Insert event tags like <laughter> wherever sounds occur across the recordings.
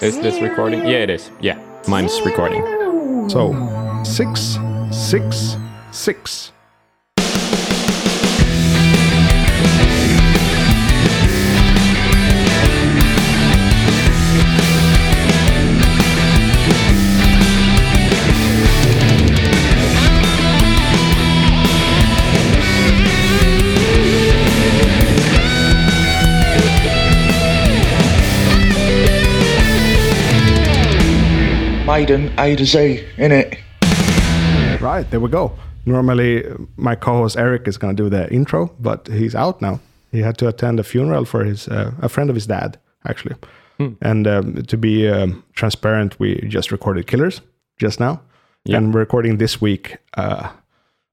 Is this recording? Yeah, it is. Yeah, mine's recording. So, six, six, six. Maiden A to Z, innit? Right, there we go. Normally, my co host Eric is going to do the intro, but he's out now. He had to attend a funeral for his uh, a friend of his dad, actually. And um, to be um, transparent, we just recorded Killers just now. And we're recording this week, uh,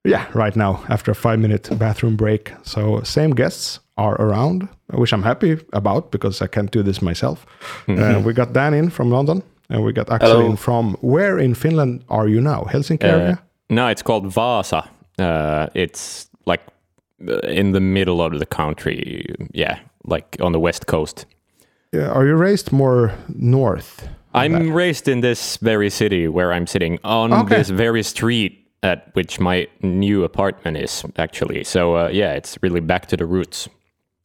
yeah, right now, after a five minute bathroom break. So, same guests are around, which I'm happy about because I can't do this myself. Uh, we got Dan in from London, and we got Axel in from where in Finland are you now? Helsinki Uh, area? no, it's called Vasa. Uh, it's like uh, in the middle of the country. Yeah, like on the west coast. Yeah, are you raised more north? I'm raised in this very city where I'm sitting on Okay. this very street at which my new apartment is actually. So uh, yeah, it's really back to the roots.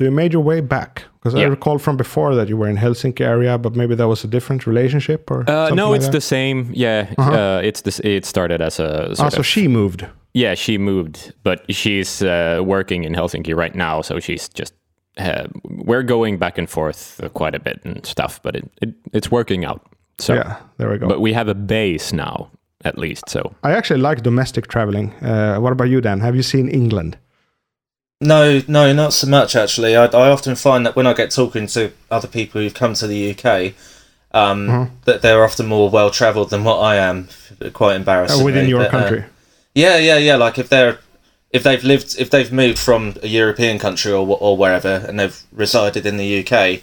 So you made your way back because I recall from before that you were in Helsinki area, but maybe that was a different relationship or Uh, no, like it's that? the same. Yeah, uh it's this. It started as a Ah, so she moved. Yeah, she moved, but she's uh, working in Helsinki right now, so she's just. Uh, we're going back and forth quite a bit and stuff, but it, it it's working out. So, Yeah, there we go. but we have a base now, at least. So, I actually like domestic traveling. Uh, what about you, Dan? Have you seen England? No, no, not so much actually. I, I often find that when I get talking to other people who've come to the UK, um, Mm-hmm. that they're often more well travelled than what I am. Quite embarrassing. Uh, within your country? yeah, yeah, yeah. Like if they're if they've lived if they've moved from a European country or or wherever and they've resided in the UK,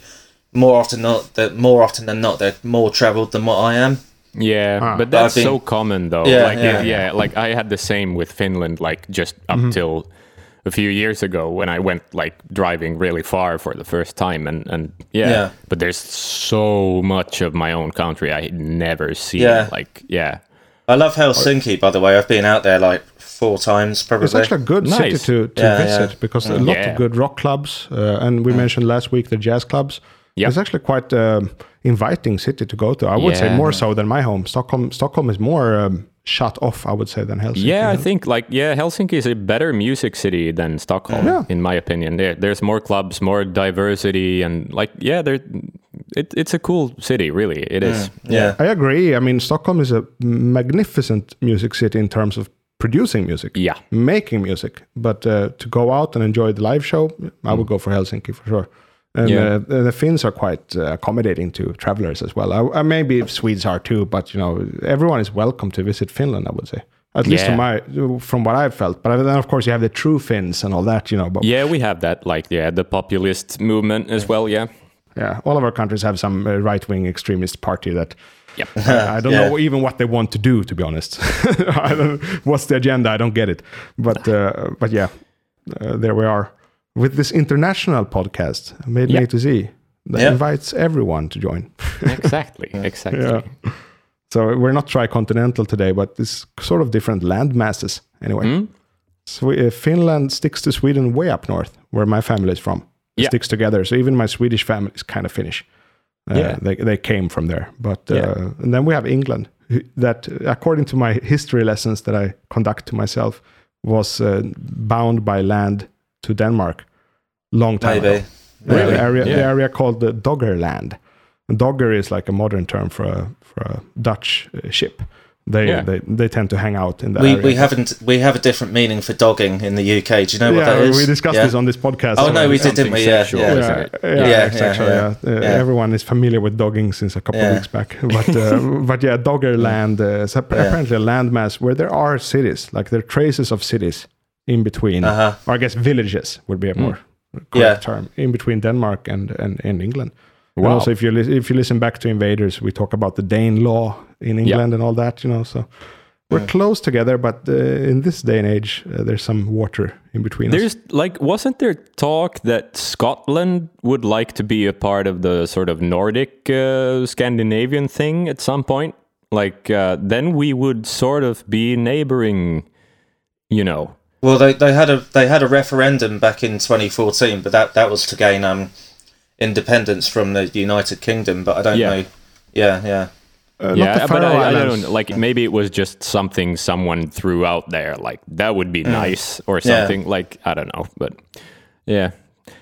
more often not that more often than not they're more travelled than what I am. yeah, Ah. but that's I think- so common though. Yeah, like, yeah. yeah, Like I had the same with Finland, like just up Mm-hmm. till a few years ago when I went like driving really far for the first time, and and yeah, Yeah. but there's so much of my own country I had never seen. Yeah. Like, yeah. I love Helsinki, by the way. I've been out there like four times probably. It's actually a good city to, to Yeah, visit yeah. because a lot Yeah. of good rock clubs. Uh, and we mentioned last week the jazz clubs. Yep. It's actually quite um, inviting city to go to. I would say more so than my home. Stockholm Stockholm is more um, shut off, I would say, than Helsinki. Yeah, I think like yeah, Helsinki is a better music city than Stockholm, Yeah. in my opinion. There, there's more clubs, more diversity, and like yeah, there, it, it's a cool city. Really, it is. yeah. I agree. I mean, Stockholm is a magnificent music city in terms of producing music. Yeah, making music. But uh, to go out and enjoy the live show, I would go for Helsinki for sure. And Yeah. uh, the Finns are quite uh, accommodating to travelers as well. I, I, maybe Swedes are too, but you know, everyone is welcome to visit Finland. I would say, at least from Yeah. my from what I've felt. But then, of course, you have the true Finns and all that. You know, but yeah, we have that like yeah, the populist movement as well. Yeah, yeah, all of our countries have some uh, right wing extremist party that. Yep. I don't <laughs> Yeah. know even what they want to do, to be honest. <laughs> I don't, what's the agenda? I don't get it. But uh, but yeah, uh, there we are with this international podcast, Made Yeah. A to Z, that Yeah. invites everyone to join. exactly, <laughs> exactly. yeah. <laughs> So we're not tricontinental today, but it's sort of different land masses anyway. Hmm? Swe- uh, Finland sticks to Sweden way up north, where my family is from. It Yeah. sticks together. So even my Swedish family is kind of Finnish. Uh, Yeah. they, they came from there. But uh, Yeah. and then we have England, that according to my history lessons that I conduct to myself, was uh, bound by land to Denmark long time Maybe. ago. Really? the area, the area called the Doggerland. And Dogger is like a modern term for a for a Dutch uh, ship. They, Yeah. they they tend to hang out in that We, area. we haven't we have a different meaning for dogging in the UK. Do you know what yeah, that is? we discussed Yeah. this on this podcast. Oh no, we did, didn't we? Yeah, sexual, yeah. isn't Yeah, yeah, Yeah, exactly. yeah, Yeah, yeah. Uh, Yeah. Everyone is familiar with dogging since a couple of weeks back, <laughs> but uh, but yeah, Doggerland uh, is ap- Yeah. apparently a landmass where there are cities, like there are traces of cities in between, Uh-huh. or I guess villages would be a more correct Yeah. term, in between Denmark and and, and England. And Wow. also, if you lis- if you listen back to Invaders, we talk about the Danelaw in England and all that, you know. So we're close together, but uh, in this day and age, uh, there's some water in between us. There's like, wasn't there talk that Scotland would like to be a part of the sort of Nordic uh, Scandinavian thing at some point? Like, uh, then we would sort of be neighboring, you know. Well, they, they had a they had a referendum back in 2014, but that, that was to gain um independence from the United Kingdom. But I don't Yeah. know. Yeah, yeah. Uh, yeah, but I, I don't like. Maybe it was just something someone threw out there. Like that would be nice or Mm. Yeah. something. Like I don't know, but yeah,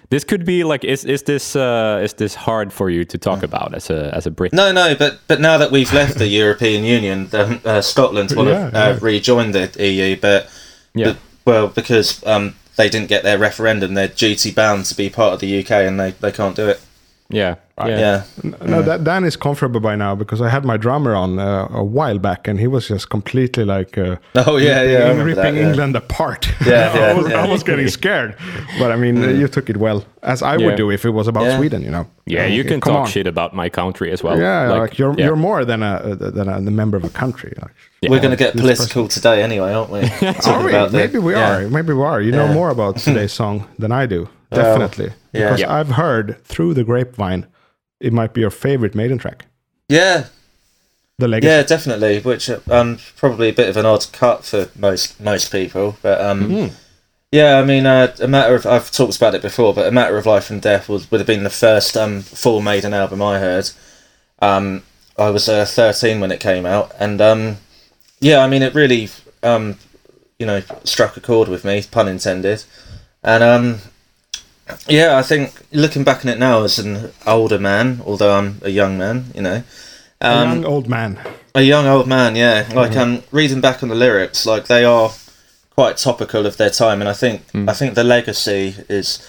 this could be like. Is is this uh, is this hard for you to Mm. talk about as a as a Brit? No, no, but but now that we've left the <laughs> European Union, um, uh, Scotland will have Yeah, uh, yeah. rejoined the EU, but, Yeah. but well, because um, they didn't get their referendum, they're duty bound to be part of the UK, and they, they can't do it. Yeah, yeah, Yeah, No, that Dan is comfortable by now because I had my drummer on uh, a while back, and he was just completely like uh, <laughs> Oh yeah, yeah, I ripping, remember ripping that, yeah. England apart. Yeah, <laughs> I, yeah, was, I was getting scared, but I mean, uh, you took it well, as I Yeah. would do if it was about Yeah. Sweden. You know. Yeah, you can come talk on. shit about my country as well. Yeah, like, you're yeah. you're more than a than a, the member of a country. Like. Yeah. We're going to get This political today, anyway, aren't we? <laughs> Are we? about the- Maybe we yeah. are. Maybe we are. You know more about today's song than I do. Definitely. yeah. Because Yeah. I've heard through the grapevine, it might be your favorite Maiden track, Yeah, The Legacy. yeah, definitely. Which um, probably a bit of an odd cut for most most people, but um, Mm-hmm. yeah, I mean, uh, a matter of I've talked about it before, but a matter of life and death was would have been the first um full Maiden album I heard. Um, I was uh, thirteen when it came out, and um, yeah, I mean, it really um, you know, struck a chord with me, pun intended, and um. Yeah, I think looking back on it now as an older man, although I'm a young man, you know, A um, young old man. a young old man, yeah. Like um, reading back on the lyrics, like they are quite topical of their time, and I think I think the legacy is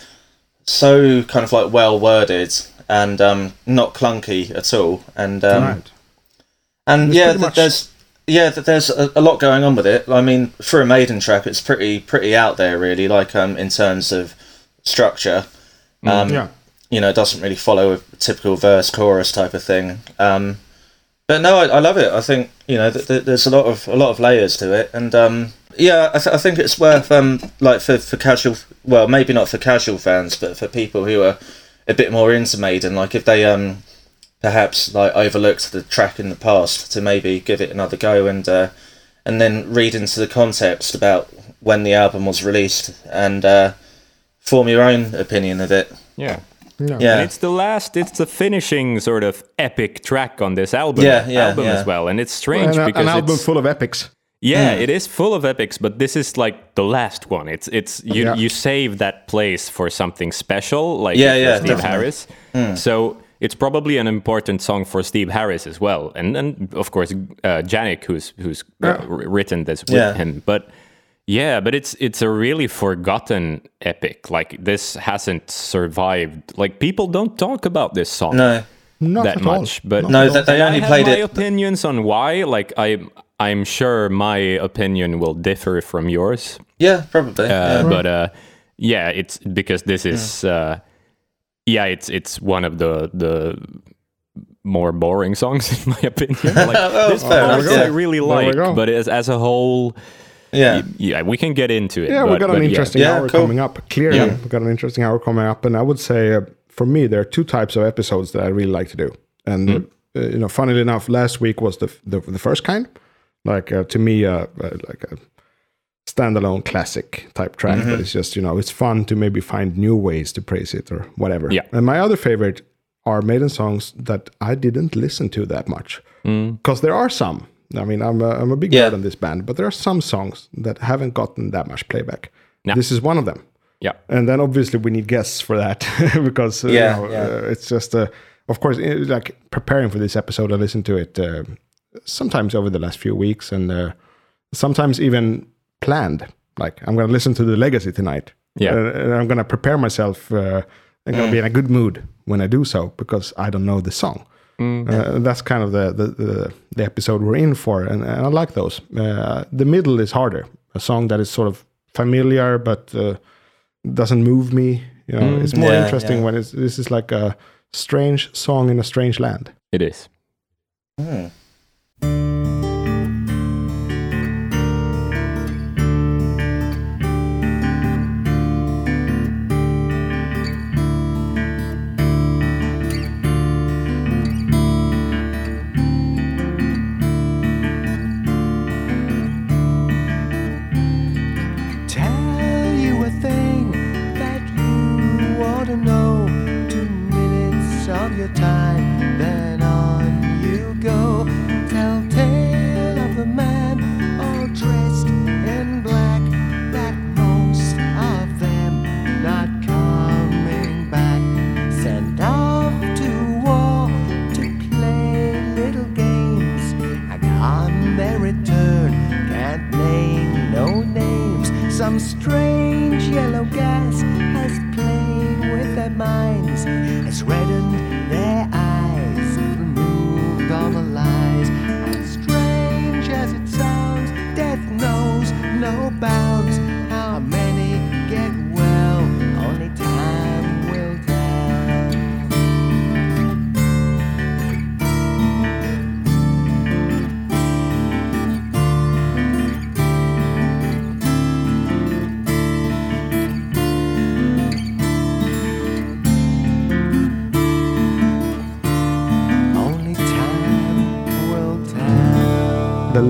so kind of like well worded and um, not clunky at all, and um, right. and It's yeah, th- much- there's yeah, th- there's a, a lot going on with it. I mean, for a maiden track, it's pretty pretty out there, really. Like um, in terms of structure, um, Yeah. you know, it doesn't really follow a typical verse chorus type of thing. Um, but no, I, I love it. I think you know, th- th- there's a lot of a lot of layers to it, and um, yeah, I, th- I think it's worth um, like for for casual, well, maybe not for casual fans, but for people who are a bit more into Maiden, like if they um perhaps like overlooked the track in the past to maybe give it another go and uh, and then read into the context about when the album was released and uh, form your own opinion of it. yeah. Yeah. Yeah. And it's the last, it's the finishing sort of epic track on this album, Yeah, yeah, album yeah. as well. And it's strange And a- because an album it's, full of epics. Yeah, it is full of epics, but this is like the last one. It's it's you Yeah. you save that place for something special, like Yeah, for yeah, Steve definitely. Harris. So it's probably an important song for Steve Harris as well, and and of course uh, Janick, who's who's uh, Yeah. wr- written this with Yeah. him. But yeah, but it's it's a really forgotten epic. Like this hasn't survived. Like people don't talk about this song No, Not that at all. much, but Not No, that they and I only have played my it- opinions on why. Like I, I'm sure my opinion will differ from yours. yeah, probably. Uh, yeah. But uh, yeah, it's because this is uh, yeah, it's it's one of the the more boring songs <laughs> in my opinion. Like, <laughs> this fair part enough, I yeah. really There like, but as as a whole, yeah. yeah, we can get into it. Yeah, we but- got an but yeah. interesting Yeah, hour cool. coming up. Clearly, Yeah. we got an interesting hour coming up, and I would say uh, for me there are two types of episodes that I really like to do. And Mm-hmm. uh, you know, funnily enough, last week was the the, the first kind, like uh, to me, uh, uh, like a standalone classic type track. Mm-hmm. But it's just you know, it's fun to maybe find new ways to praise it or whatever. Yeah. And my other favorite are Maiden songs that I didn't listen to that much Mm. because there are some. I mean, I'm a, I'm a big Yeah. nerd on this band, but there are some songs that haven't gotten that much playback. Yeah. This is one of them. Yeah, And then obviously we need guests for that <laughs> because uh, Yeah, you know, yeah. uh, it's just, uh, of course, i- like preparing for this episode, I listened to it uh, sometimes over the last few weeks and uh, sometimes even planned. Like I'm going to listen to the Legacy tonight. Yeah. Uh, and I'm going to prepare myself. Uh, I'm going to be in a good mood when I do so because I don't know the song. Uh, that's kind of the, the, the, the episode we're in for, and, and I like those. Uh, the middle is harder. A song that is sort of familiar but uh, doesn't move me. You know, it's more Yeah, interesting yeah. when it's this is like a strange song in a strange land. it is. Hmm.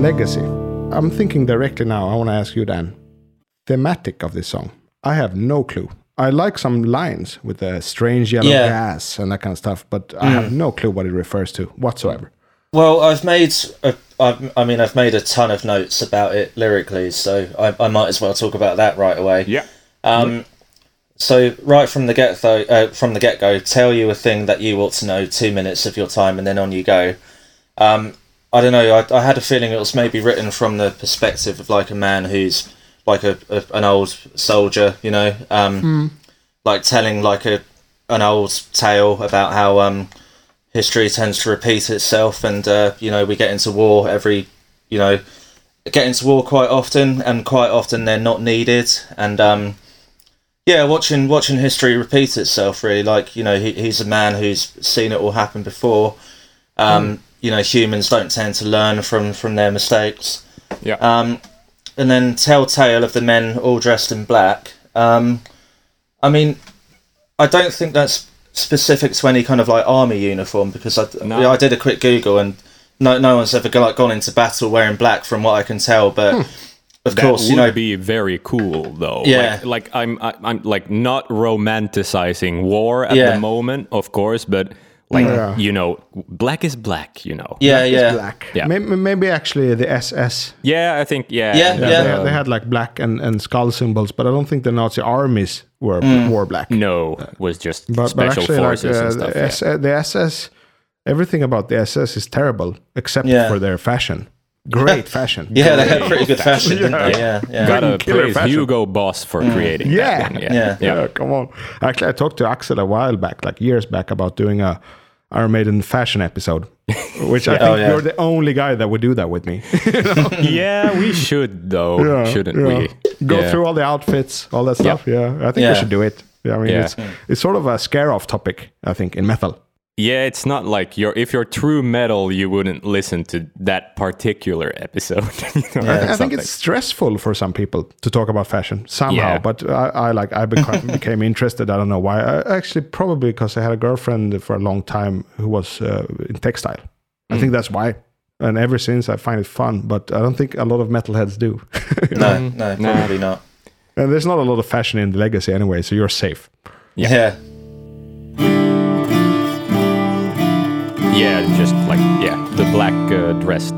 Legacy. I'm thinking directly now. I want to ask you, Dan. Thematic of this song. I have no clue. I like some lines with the strange yellow Yeah. gas and that kind of stuff, but I have no clue what it refers to whatsoever. Well, I've made, a, I've, I mean, I've made a ton of notes about it lyrically, so I, I might as well talk about that right away. Yeah. Um, so right from the get though, uh, from the get go, tell you a thing that you ought to know. Two minutes of your time, and then on you go. Um, I don't know. I, I had a feeling it was maybe written from the perspective of like a man who's like a, a an old soldier, you know, um, like telling like a an old tale about how um, history tends to repeat itself, and uh, you know we get into war every, you know, get into war quite often, and quite often they're not needed, and um, yeah, watching watching history repeat itself really. Like you know, he, he's a man who's seen it all happen before. Um, You know, humans don't tend to learn from from their mistakes. Yeah. Um, and then telltale of the men all dressed in black. Um, I mean, I don't think that's specific to any kind of like army uniform because I, No. I did a quick Google and no no one's ever like gone into battle wearing black from what I can tell. But of That course, would you know, be very cool, though. Yeah. Like, like I'm, I, I'm like not romanticizing war at Yeah. the moment, of course, but like Yeah. you know, black is black. You know. yeah, It's yeah, black. Yeah. Maybe, maybe actually the SS. Yeah, I think. Yeah. Yeah, and, yeah. They, they had like black and, and skull symbols, but I don't think the Nazi armies were wore black. No, was just but, but special actually, like forces uh, and stuff. the, yeah. S- the SS, everything about the SS is terrible except Yeah. for their fashion. Great <laughs> fashion. yeah. They had pretty good fashion, didn't they? Yeah, yeah. Gotta killer praise fashion. Hugo Boss for mm. creating Yeah. that one. Yeah. Yeah. yeah. Yeah, come on. Actually, I talked to Axel a while back, like years back, about doing a Iron Maiden fashion episode, <laughs> which I oh, think Oh, yeah. you're the only guy that would do that with me. <laughs> Yeah, we should though, Yeah, shouldn't yeah. we? Go Yeah. through all the outfits, all that stuff. Yeah, I think Yeah. we should do it. Yeah, I mean, Yeah. it's it's sort of a scare off topic, I think, in metal. Yeah, it's not like you're if you're true metal, you wouldn't listen to that particular episode. <laughs> you know, or I think it's stressful for some people to talk about fashion somehow, Yeah. but I, I like I became, <laughs> became interested. I don't know why. I, actually, probably because I had a girlfriend for a long time who was uh, in textile. I Mm. think that's why. And ever since, I find it fun. But I don't think a lot of metalheads do. <laughs> No, no, probably not. and there's not a lot of fashion in the legacy anyway, so you're safe. Yeah, yeah, just like yeah, the black uh, dressed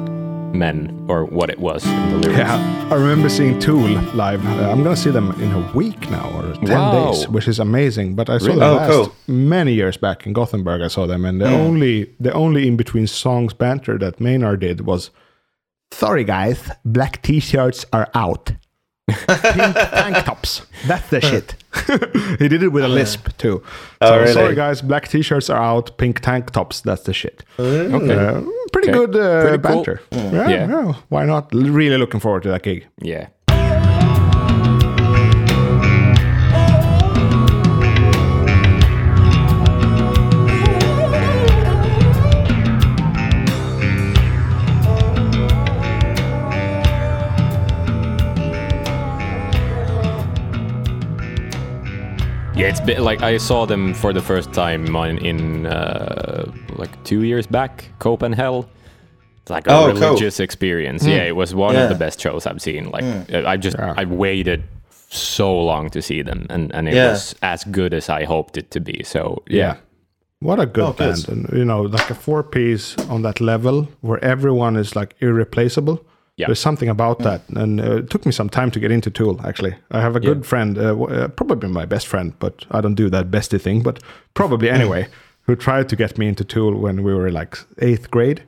men or what it was in the lyrics. Yeah, I remember seeing Tool live. Uh, I'm gonna see them in a week now or ten Wow. days, which is amazing. But I saw Really? them Oh, last cool. many years back in Gothenburg. I saw them, and the only the only in between songs banter that Maynard did was, "Sorry guys, black t-shirts are out. Pink tank tops. That's the shit." <laughs> he did it with a lisp too. So, really? sorry guys, black t-shirts are out. Pink tank tops. That's the shit. Okay. Uh, pretty Okay. good uh, Pretty cool. banter. Yeah, Yeah. yeah, why not? Really looking forward to that gig. Yeah. Yeah, it's been like I saw them for the first time on, in uh, like two years back, Copenhagen. It's like a Oh, cool. religious experience. Yeah, it was one Yeah. of the best shows I've seen. Like I just I waited so long to see them, and and it Yeah. was as good as I hoped it to be. So yeah, What a good Oh, good. band. And you know, like a four piece on that level where everyone is like irreplaceable. Yeah. There's something about that. And uh, it took me some time to get into Tool, actually. I have a good friend, uh, w- uh, probably my best friend, but I don't do that bestie thing, but probably anyway, who tried to get me into Tool when we were like eighth grade.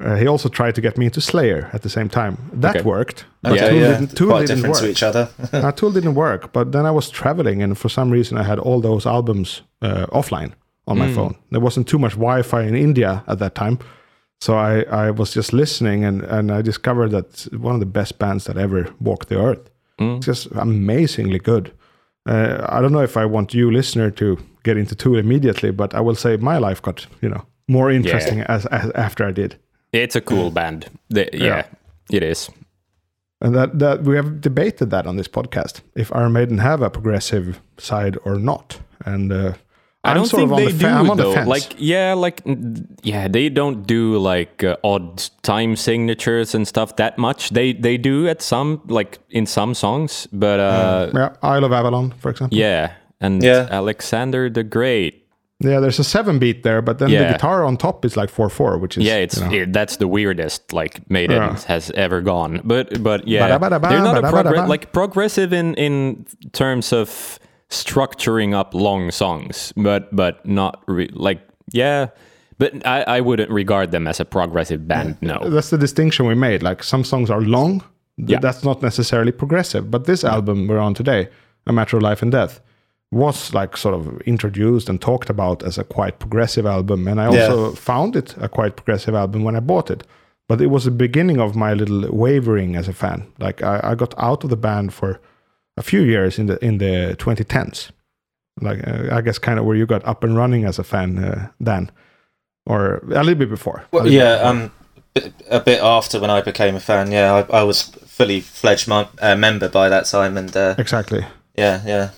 Uh, he also tried to get me into Slayer at the same time. That Okay. worked. But Okay, Tool yeah, didn't, Tool quite didn't different work. to each other. <laughs> uh, Tool didn't work, but then I was traveling, and for some reason, I had all those albums uh, offline on my phone. There wasn't too much Wi-Fi in India at that time, so I, I was just listening, and, and I discovered that one of the best bands that ever walked the earth. It's just amazingly good. Uh, I don't know if I want you, listener, to get into Tool immediately, but I will say my life got you know more interesting as, as after I did. It's a cool band. The- yeah, it is. And that, that we have debated that on this podcast if Iron Maiden have a progressive side or not. And uh, I don't think they the do fe- the though. Like yeah, like mm, yeah, they don't do like uh, odd time signatures and stuff that much. They they do at some like in some songs, but uh yeah, Isle of Avalon, for example. yeah, and Yeah. Alexander the Great. Yeah, there's a seven beat there, but then the guitar on top is like four four, which is Yeah, it's you know, it- that's the weirdest like Maiden Yeah. has ever gone. But but yeah, Ba-da-ba-da-ba, they're not a ba-da-ba-da-ba. like progressive in in terms of structuring up long songs, but but not re- like yeah. But I, I wouldn't regard them as a progressive band. No. that's the distinction we made. Like some songs are long, th- Yeah. that's not necessarily progressive. But this album we're on today, A Matter of Life and Death, was like sort of introduced and talked about as a quite progressive album. And I Yeah. also found it a quite progressive album when I bought it. But it was the beginning of my little wavering as a fan. Like I, I got out of the band for a few years in the in the 2010s. Like uh, I guess kind of where you got up and running as a fan, uh, Dan, or a little bit before. Well, little yeah, before. um, b- a bit after when I became a fan. Yeah, I, I was fully fledged my, uh, member by that time, and uh, exactly. yeah, yeah,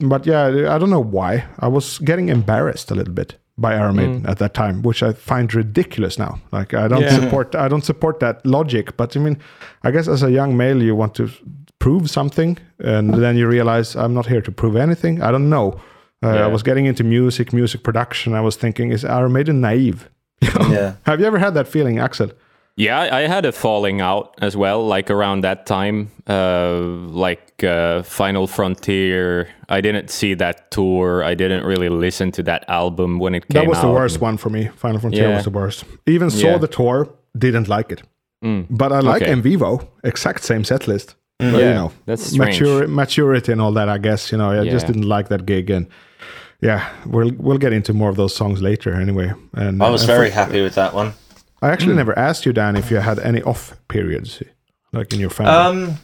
But yeah, I don't know why. I was getting embarrassed a little bit by Iron Maiden at that time, which I find ridiculous now. Like I don't Yeah. support I don't support that logic. But I mean, I guess as a young male you want to prove something and then you realize I'm not here to prove anything. I don't know. Uh, Yeah. I was getting into music, music production. I was thinking, is Iron Maiden naive? <laughs> yeah. Have you ever had that feeling, Axel? Yeah, I, I had a falling out as well, like around that time, uh, like uh, Final Frontier. I didn't see that tour. I didn't really listen to that album when it came out. That was out. the worst one for me. Final Frontier Yeah. was the worst. Even saw Yeah. the tour, didn't like it. But I like Okay. En Vivo, exact same set list. But, you know, that's strange. mature, maturity and all that. I guess you know, I just didn't like that gig, and yeah, we'll we'll get into more of those songs later anyway. And I was uh, very for- happy with that one. I actually Hmm. never asked you, Dan, if you had any off periods, like in your family. Um,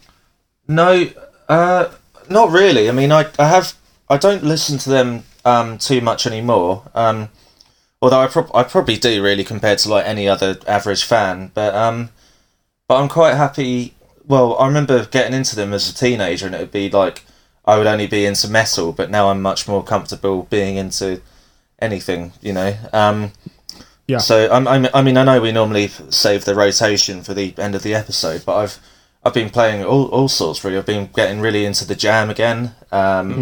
no, uh, not really. I mean, I, I have, I don't listen to them um too much anymore. Um, although I, prob- I probably do really compared to like any other average fan. But um, but I'm quite happy. Well, I remember getting into them as a teenager, and it would be like I would only be into metal, but now I'm much more comfortable being into anything. You know. Um, Yeah. So I'm, I'm, I mean, I know we normally save the rotation for the end of the episode, but I've I've been playing all, all sorts. Really, I've been getting really into the Jam again. Um,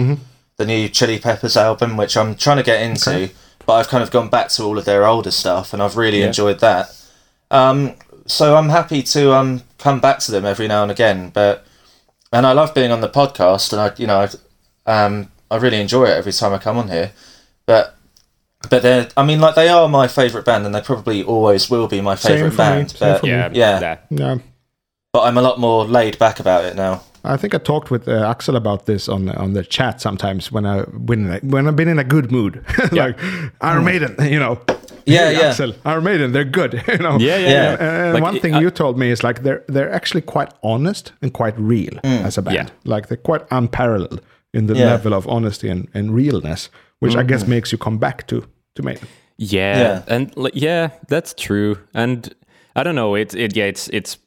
The new Chili Peppers album, which I'm trying to get into, but I've kind of gone back to all of their older stuff, and I've really enjoyed that. Um, so I'm happy to um come back to them every now and again, but and I love being on the podcast, and I you know I um I really enjoy it every time I come on here, but but they're I mean like they are my favourite band, and they probably always will be my favourite for band. same But. Yeah, Yeah. yeah, but I'm a lot more laid back about it now. I think I talked with uh, Axel about this on on the chat sometimes when I when when I've been in a good mood, <laughs> like Iron Maiden, you know. Yeah, Hey, yeah. Axel, Iron Maiden, they're good, <laughs> you know. Yeah, yeah, Yeah. And, and Like, one thing I- you told me is like they're they're actually quite honest and quite real as a band. Yeah. Like they're quite unparalleled in the Yeah. level of honesty and, and realness, which I guess makes you come back to to Maiden. Yeah, Yeah. and like, yeah, that's true. And I don't know. It's it. Yeah, it's it's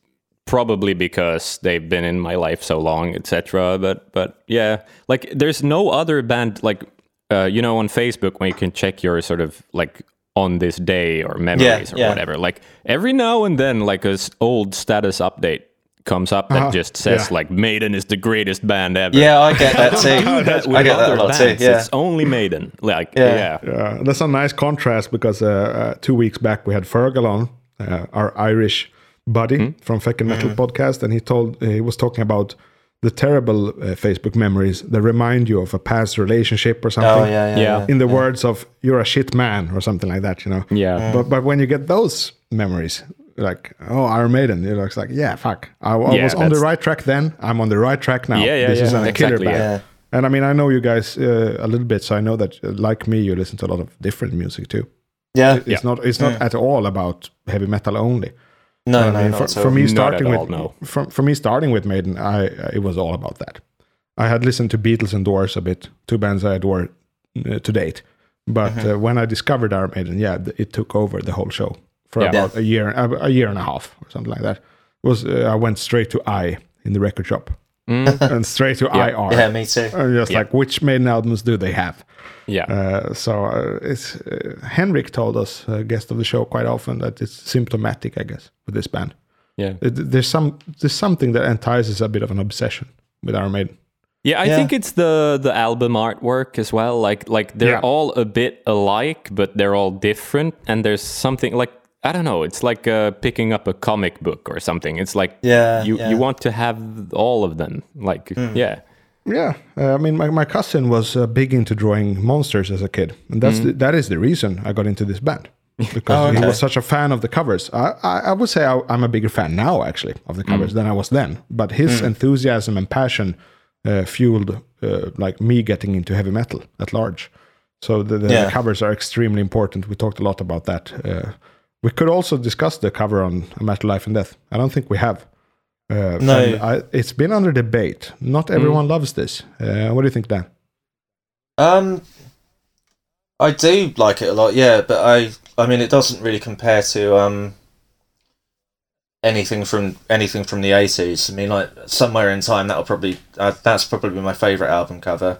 probably because they've been in my life so long, etc. But but yeah, like there's no other band like uh, you know on Facebook when you can check your sort of like on this day or memories or yeah. whatever. Like every now and then, like a s- old status update comes up that Uh-huh, just says yeah. like Maiden is the greatest band ever. Yeah, I get that <laughs> too. That I get that a lot bands. too. Yeah. It's only Maiden. Like Yeah. yeah. Yeah, that's a nice contrast because uh, uh, two weeks back we had Fergal on, uh, our Irish buddy Hmm? from Feckin' Metal podcast, and he told he was talking about the terrible uh, Facebook memories that remind you of a past relationship or something. Oh yeah, yeah. Yeah. yeah. In the words of "you're a shit man" or something like that, you know. Yeah. But but when you get those memories, like oh Iron Maiden, it looks like yeah fuck, I, I Yeah, was on the right track then. I'm on the right track now. Yeah, yeah, this is yeah, a killer exactly, band. yeah. And I mean, I know you guys uh, a little bit, so I know that, uh, like me, you listen to a lot of different music too. Yeah. It's not. It's not at all about heavy metal only. No, I no, mean, not for, at for me starting at with all, no. from for me starting with Maiden, I it was all about that. I had listened to Beatles and Doors a bit, two bands I adore uh, to date. But Mm-hmm. uh, when I discovered Iron Maiden, yeah, it took over the whole show for Yeah. about a year, a, a year and a half or something like that. It was uh, I went straight to I in the record shop and straight to <laughs> IR. Mm. Yeah, me too. And just Yeah. like which Maiden albums do they have? Yeah. Uh, so uh, it's uh, Henrik told us, uh, guest of the show, quite often that it's symptomatic, I guess, with this band. yeah. It- there's some there's something that entices a bit of an obsession with Iron Maiden. Yeah, I Yeah. think it's the the album artwork as well. Like like they're Yeah. all a bit alike, but they're all different. And there's something like I don't know. It's like uh, picking up a comic book or something. It's like Yeah, you yeah. you want to have all of them. Like yeah, Yeah, uh, I mean, my, my cousin was uh, big into drawing monsters as a kid, and that's the, that is the reason I got into this band <laughs> because Oh, he was such a fan of the covers. I, I, I would say I, I'm a bigger fan now, actually, of the covers than I was then. But his enthusiasm and passion uh, fueled uh, like me getting into heavy metal at large. So the, the, Yeah. covers are extremely important. We talked a lot about that. We could also discuss the cover on A Matter of Life and Death. I don't think we have. Uh, No. I, it's been under debate. Not everyone loves this. Uh, what do you think, Dan? Um, I do like it a lot, yeah, but I, I mean, it doesn't really compare to um anything from anything from the eighties. I mean, like somewhere in time, that'll probably uh, that's probably my favorite album cover.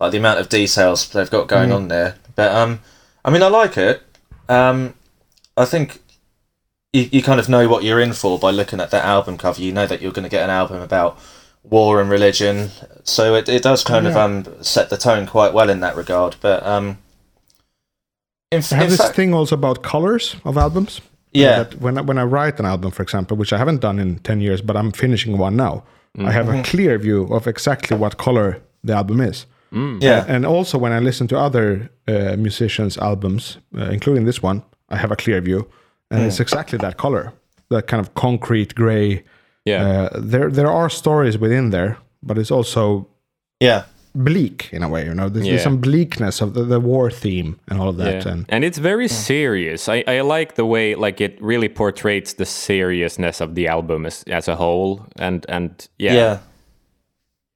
Like the amount of details they've got going on there. But um, I mean, I like it. Um, I think you, you kind of know what you're in for by looking at that album cover. You know that you're going to get an album about war and religion, so it, it does kind of um set the tone quite well in that regard. But um, in, f- I have in this fact, thing also about colors of albums. yeah, That when I, when I write an album, for example, which I haven't done in ten years, but I'm finishing one now, I have Mm-hmm. a clear view of exactly what color the album is. yeah, And also, when I listen to other uh, musicians' albums, uh, including this one, I have a clear view, and it's exactly that color, that kind of concrete gray. yeah, Uh, there, there are stories within there, but it's also yeah, bleak in a way. You know, there's, there's some bleakness of the, the war theme and all of that. yeah. And And it's very serious. I, I like the way like it really portrays the seriousness of the album as, as a whole. And and yeah, yeah,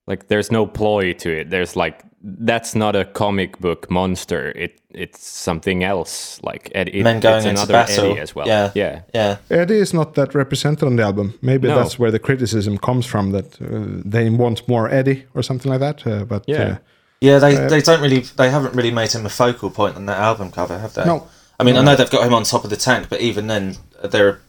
like there's no ploy to it. There's like that's not a comic book monster. It it's something else. Like it, it, Men going it's into another battle. Eddie as well. Yeah. yeah. yeah, Eddie is not that represented on the album. Maybe No. that's where the criticism comes from that uh, they want more Eddie or something like that. Uh, but Yeah. uh, yeah. They they don't really they haven't really made him a focal point on that album cover, have they? No. I mean, I know they've got him on top of the tank, but even then, there are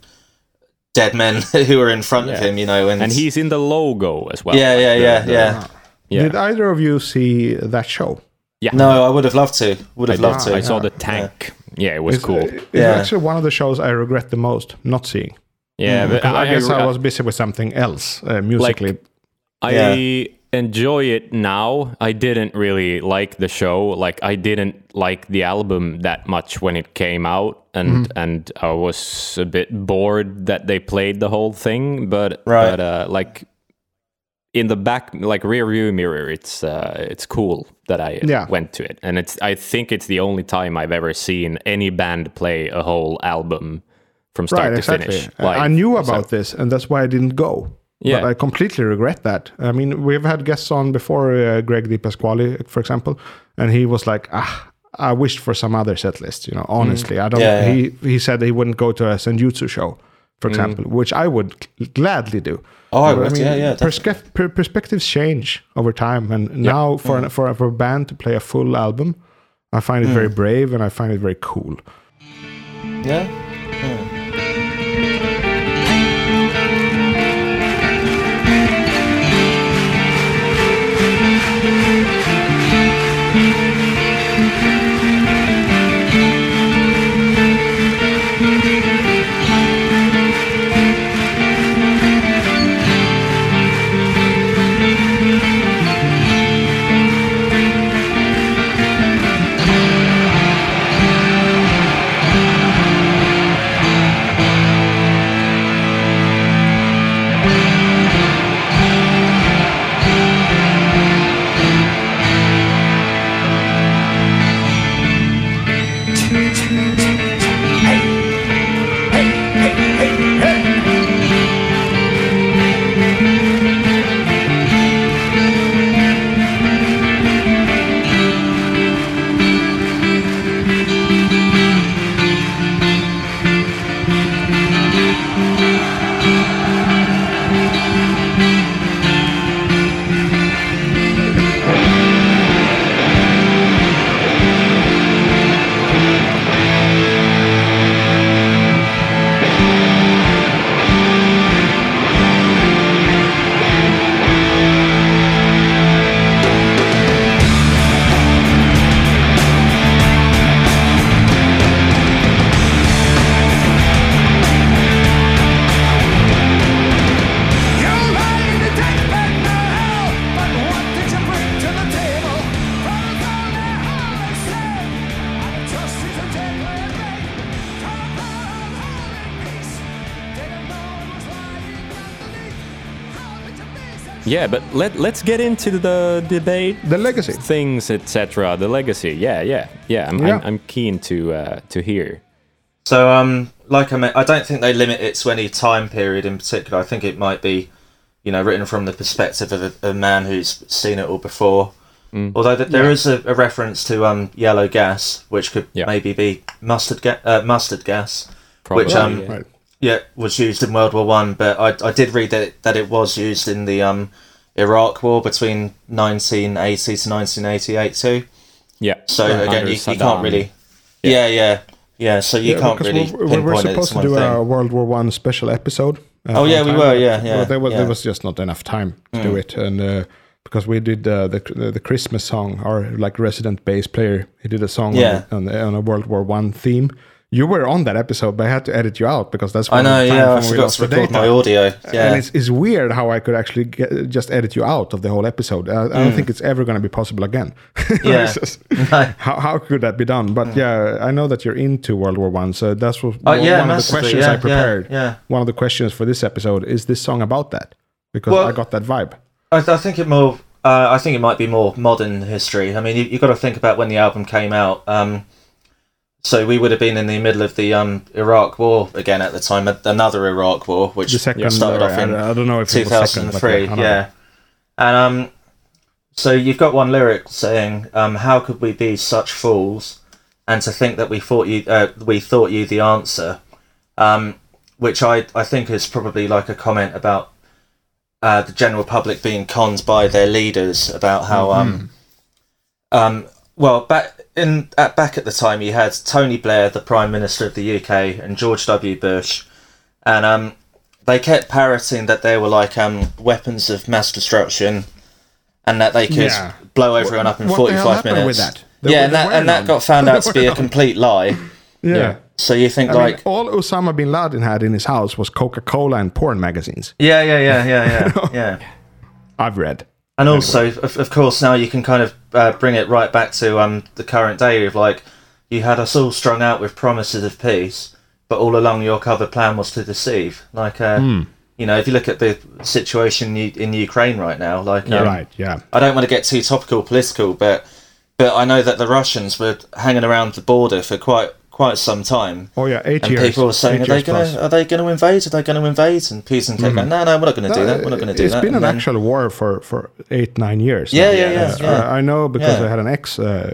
dead men <laughs> who are in front of him, you know, and, And he's in the logo as well. yeah, like yeah, the- yeah, the- yeah. Yeah. did either of you see that show? Yeah. No, I would have loved to. Would have I, loved did. to. I saw the tank. Yeah, it was It's, cool. uh, It's Yeah. actually one of the shows I regret the most not seeing. yeah, but Because I, guess I, I- was busy with something else uh, musically. I Yeah. Enjoy it now. I didn't really like the show. Like I didn't like the album that much when it came out, and Mm-hmm. and I was a bit bored that they played the whole thing. But Right. but uh, like in the back, like rear view mirror, it's uh, it's cool that I Yeah. went to it, and it's I think it's the only time I've ever seen any band play a whole album from start right, to exactly. finish. I- I knew about this, and that's why I didn't go. Yeah. But I completely regret that. I mean, we've had guests on before, uh, Greg Di Pasquale, for example, and he was like, ah, I wished for some other set list. You know, honestly, I don't. Yeah, yeah. He he said he wouldn't go to a Senjutsu show, for example, which I would gladly do. Oh, I would, yeah, yeah, perspe- per- perspectives change over time, and now for an, for, for a band to play a full album, I find it very brave and I find it very cool. Yeah. Yeah, but let let's get into the debate, The legacy. things, etc. The legacy. Yeah, yeah, yeah. I'm Yeah. I'm, I'm keen to uh, to hear. So, um, like I meant, I don't think they limit it to any time period in particular. I think it might be, you know, written from the perspective of a, a man who's seen it all before. Although th- there Yeah. is a, a reference to um, yellow gas, which could Yeah. maybe be mustard ga- uh, mustard gas, Probably, which um, yeah. Yeah, was used in World War One. But I, I did read that it, that it was used in the um, Iraq War between 1980 to 1988 too. Yeah. So Under again, you, you can't really. Yeah, yeah, yeah. so you Yeah, can't because really we, we were pinpoint it supposed to to do thing. a World War One special episode. uh, Oh, yeah, we were, but- yeah, but yeah, there was yeah. there was just not enough time to do it, and uh, because we did uh, the the the Christmas song, our like resident bass player, he did a song Yeah. on, on, on a World War One theme. You were on that episode, but I had to edit you out because that's I one of know, yeah, I when forgot to record my audio. Yeah, And it's, it's weird how I could actually get, just edit you out of the whole episode. I, I don't think it's ever going to be possible again. Mm. <laughs> Yeah. Just- <laughs> how, how could that be done? But yeah, I know that you're into World War One, so that's what, Oh, yeah, one of the questions yeah, I prepared. yeah, yeah. One of the questions for this episode is this song about that because Well- I got that vibe. I, I think it more. Uh, I think it might be more modern history. I mean, you, you've got to think about when the album came out. Um, so we would have been in the middle of the um, Iraq War again at the time, another Iraq War, which second, started off uh, in I don't know if it was second, but 2003. I don't know. yeah, and um, so you've got one lyric saying, um, "How could we be such fools, and to think that we thought you, uh, we thought you the answer," um, which I I think is probably like a comment about uh, the general public being conned by their leaders about how um um well back in at back at the time you had Tony Blair the prime minister of the UK and George W Bush and um they kept parroting that they were like um weapons of mass destruction and that they could Yeah. blow everyone up in what the hell 45 minutes with that? They yeah were- and that and that got found out to be a <laughs> complete lie Yeah. Yeah. so you think I like mean, all Osama bin Laden had in his house was Coca Cola and porn magazines. yeah yeah yeah yeah yeah <laughs> yeah I've read. And also, of, of course, now you can kind of uh, bring it right back to um, the current day of like, you had us all strung out with promises of peace, but all along your cover plan was to deceive. Like, uh, Hmm. you know, if you look at the situation in, in Ukraine right now, like, um, right, yeah. I don't want to get too topical political, but but I know that the Russians were hanging around the border for quite quite some time. Oh, yeah, eight And years. people were saying, "Are they going to are they going to invade? Are they going to invade?" And Putin kept going, "No, no, we're not going to do that. We're not going to do that." It's been And an then- actual war for, for eight, nine years. Yeah, now. yeah, yeah, Uh, yeah. I know because Yeah. I had an ex uh,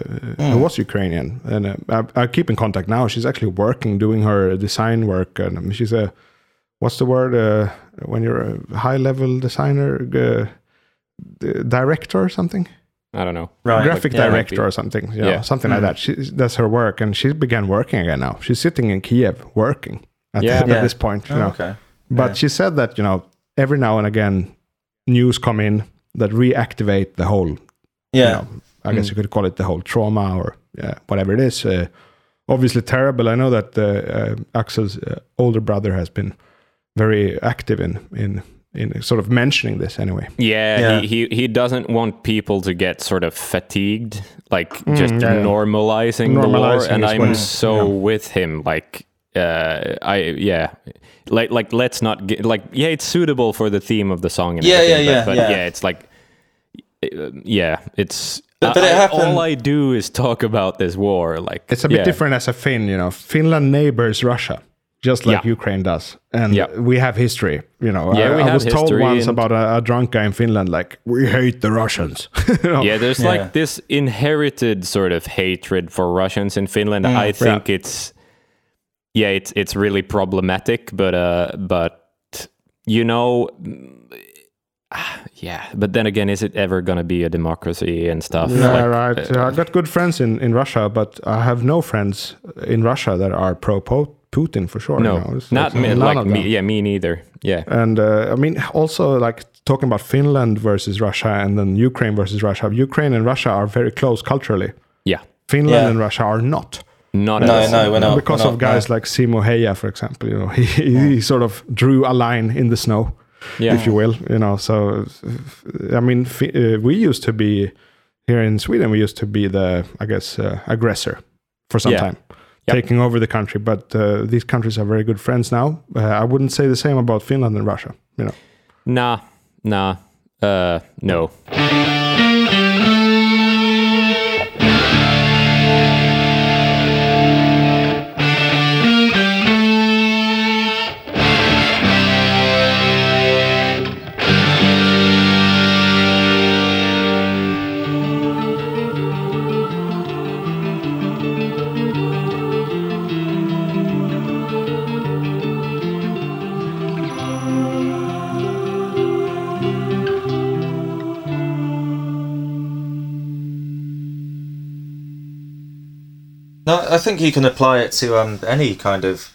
who was Ukrainian, and uh, I, I keep in contact now. She's actually working, doing her design work, and um, she's a what's the word uh, when you're a high level designer, uh, director or something, I don't know. Right. graphic yeah. director or something, you know, Yeah. something like that. She that's her work, and she began working again now. She's sitting in Kiev working at, Yeah. at Yeah. this point. You Oh, know. okay. But Yeah. she said that you know every now and again news come in that reactivate the whole. Yeah. You know, I guess you could call it the whole trauma or yeah, whatever it is. Uh, obviously terrible. I know that uh, uh, Axel's uh, older brother has been very active in in in sort of mentioning this anyway. Yeah, Yeah. He, he he doesn't want people to get sort of fatigued, like just Mm, yeah, yeah. normalizing, the war, and I'm what- so yeah. with him. Like, uh, I yeah, like like let's not get like yeah, it's suitable for the theme of the song. And Yeah, yeah, but, yeah, but yeah. it's like, uh, yeah, it's. But- but I- it happened- all I do is talk about this war. Like It's a bit yeah. different as a Finn, you know. Finland neighbors Russia, just like Yeah. Ukraine does, and Yeah. we have history. You know, Yeah, I, we I have was told once about a, a drunk guy in Finland, like we hate the Russians. <laughs> You know? Yeah, there's Yeah. like this inherited sort of hatred for Russians in Finland. Mm, I think it's yeah, it's it's really problematic, but uh but you know ah, <sighs> yeah, but then again, is it ever going to be a democracy and stuff? Yeah, Like, right. uh, I got good friends in, in Russia, but I have no friends in Russia that are pro Po- Putin for sure. no, you know. It's- not it's me, none like of me. Yeah, me neither. Yeah, And uh, I mean, also like talking about Finland versus Russia and then Ukraine versus Russia. Ukraine and Russia are very close culturally. yeah, Finland Yeah. and Russia are not. not No, at all. no, we're not. because we're of not, guys like Simo Häyhä, for example, you know, <laughs> he, he sort of drew a line in the snow, Yeah, if you will, you know. So, I mean, fi- uh, we used to be here in Sweden. We used to be the, I guess, uh, aggressor for some Yeah. time, Yep. taking over the country. But uh, these countries are very good friends now. Uh, I wouldn't say the same about Finland and Russia. You know, Nah, nah. Uh, no. I think you can apply it to um any kind of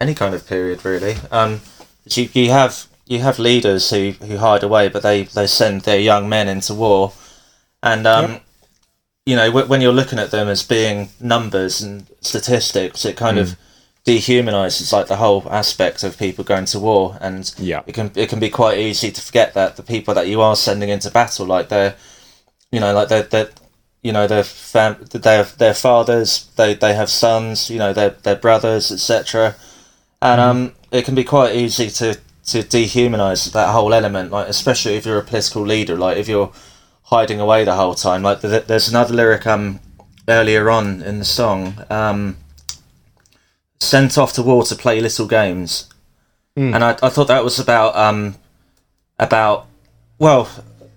any kind of period really. Um, you, you have you have leaders who, who hide away, but they, they send their young men into war, and um, you know wh- when you're looking at them as being numbers and statistics, it kind of dehumanizes like the whole aspect of people going to war, and Yeah. it can it can be quite easy to forget that the people that you are sending into battle, like they're you know like they're, they're you know their fam their their fathers they they have sons you know their their brothers etc and um it can be quite easy to to dehumanize that whole element like especially if you're a political leader like if you're hiding away the whole time. Like th- there's another lyric um earlier on in the song um sent off to war to play little games. And I, I thought that was about um about well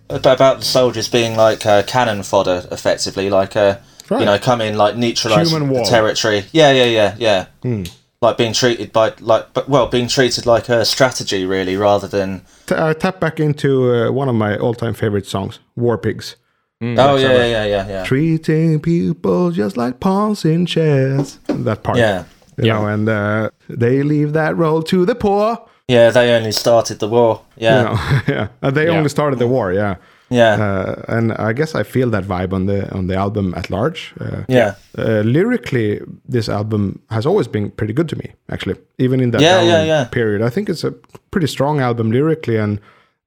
about about the soldiers being like uh, cannon fodder effectively like uh Right. you know come in like neutralize Human the war. territory yeah yeah yeah yeah like being treated by like but well being treated like a strategy really rather than T- I tap back into uh, one of my all-time favorite songs, War Pigs. oh yeah yeah yeah yeah yeah Treating people just like pawns in chess. That part. yeah You Yeah. know, and uh, they leave that role to the poor. Yeah they only started the war yeah You know, <laughs> yeah. They Yeah. only started the war, yeah. yeah Uh, and I guess I feel that vibe on the on the album at large. Uh, yeah uh, lyrically, this album has always been pretty good to me, actually. Even in that Yeah, yeah, yeah. period, I think it's a pretty strong album lyrically. And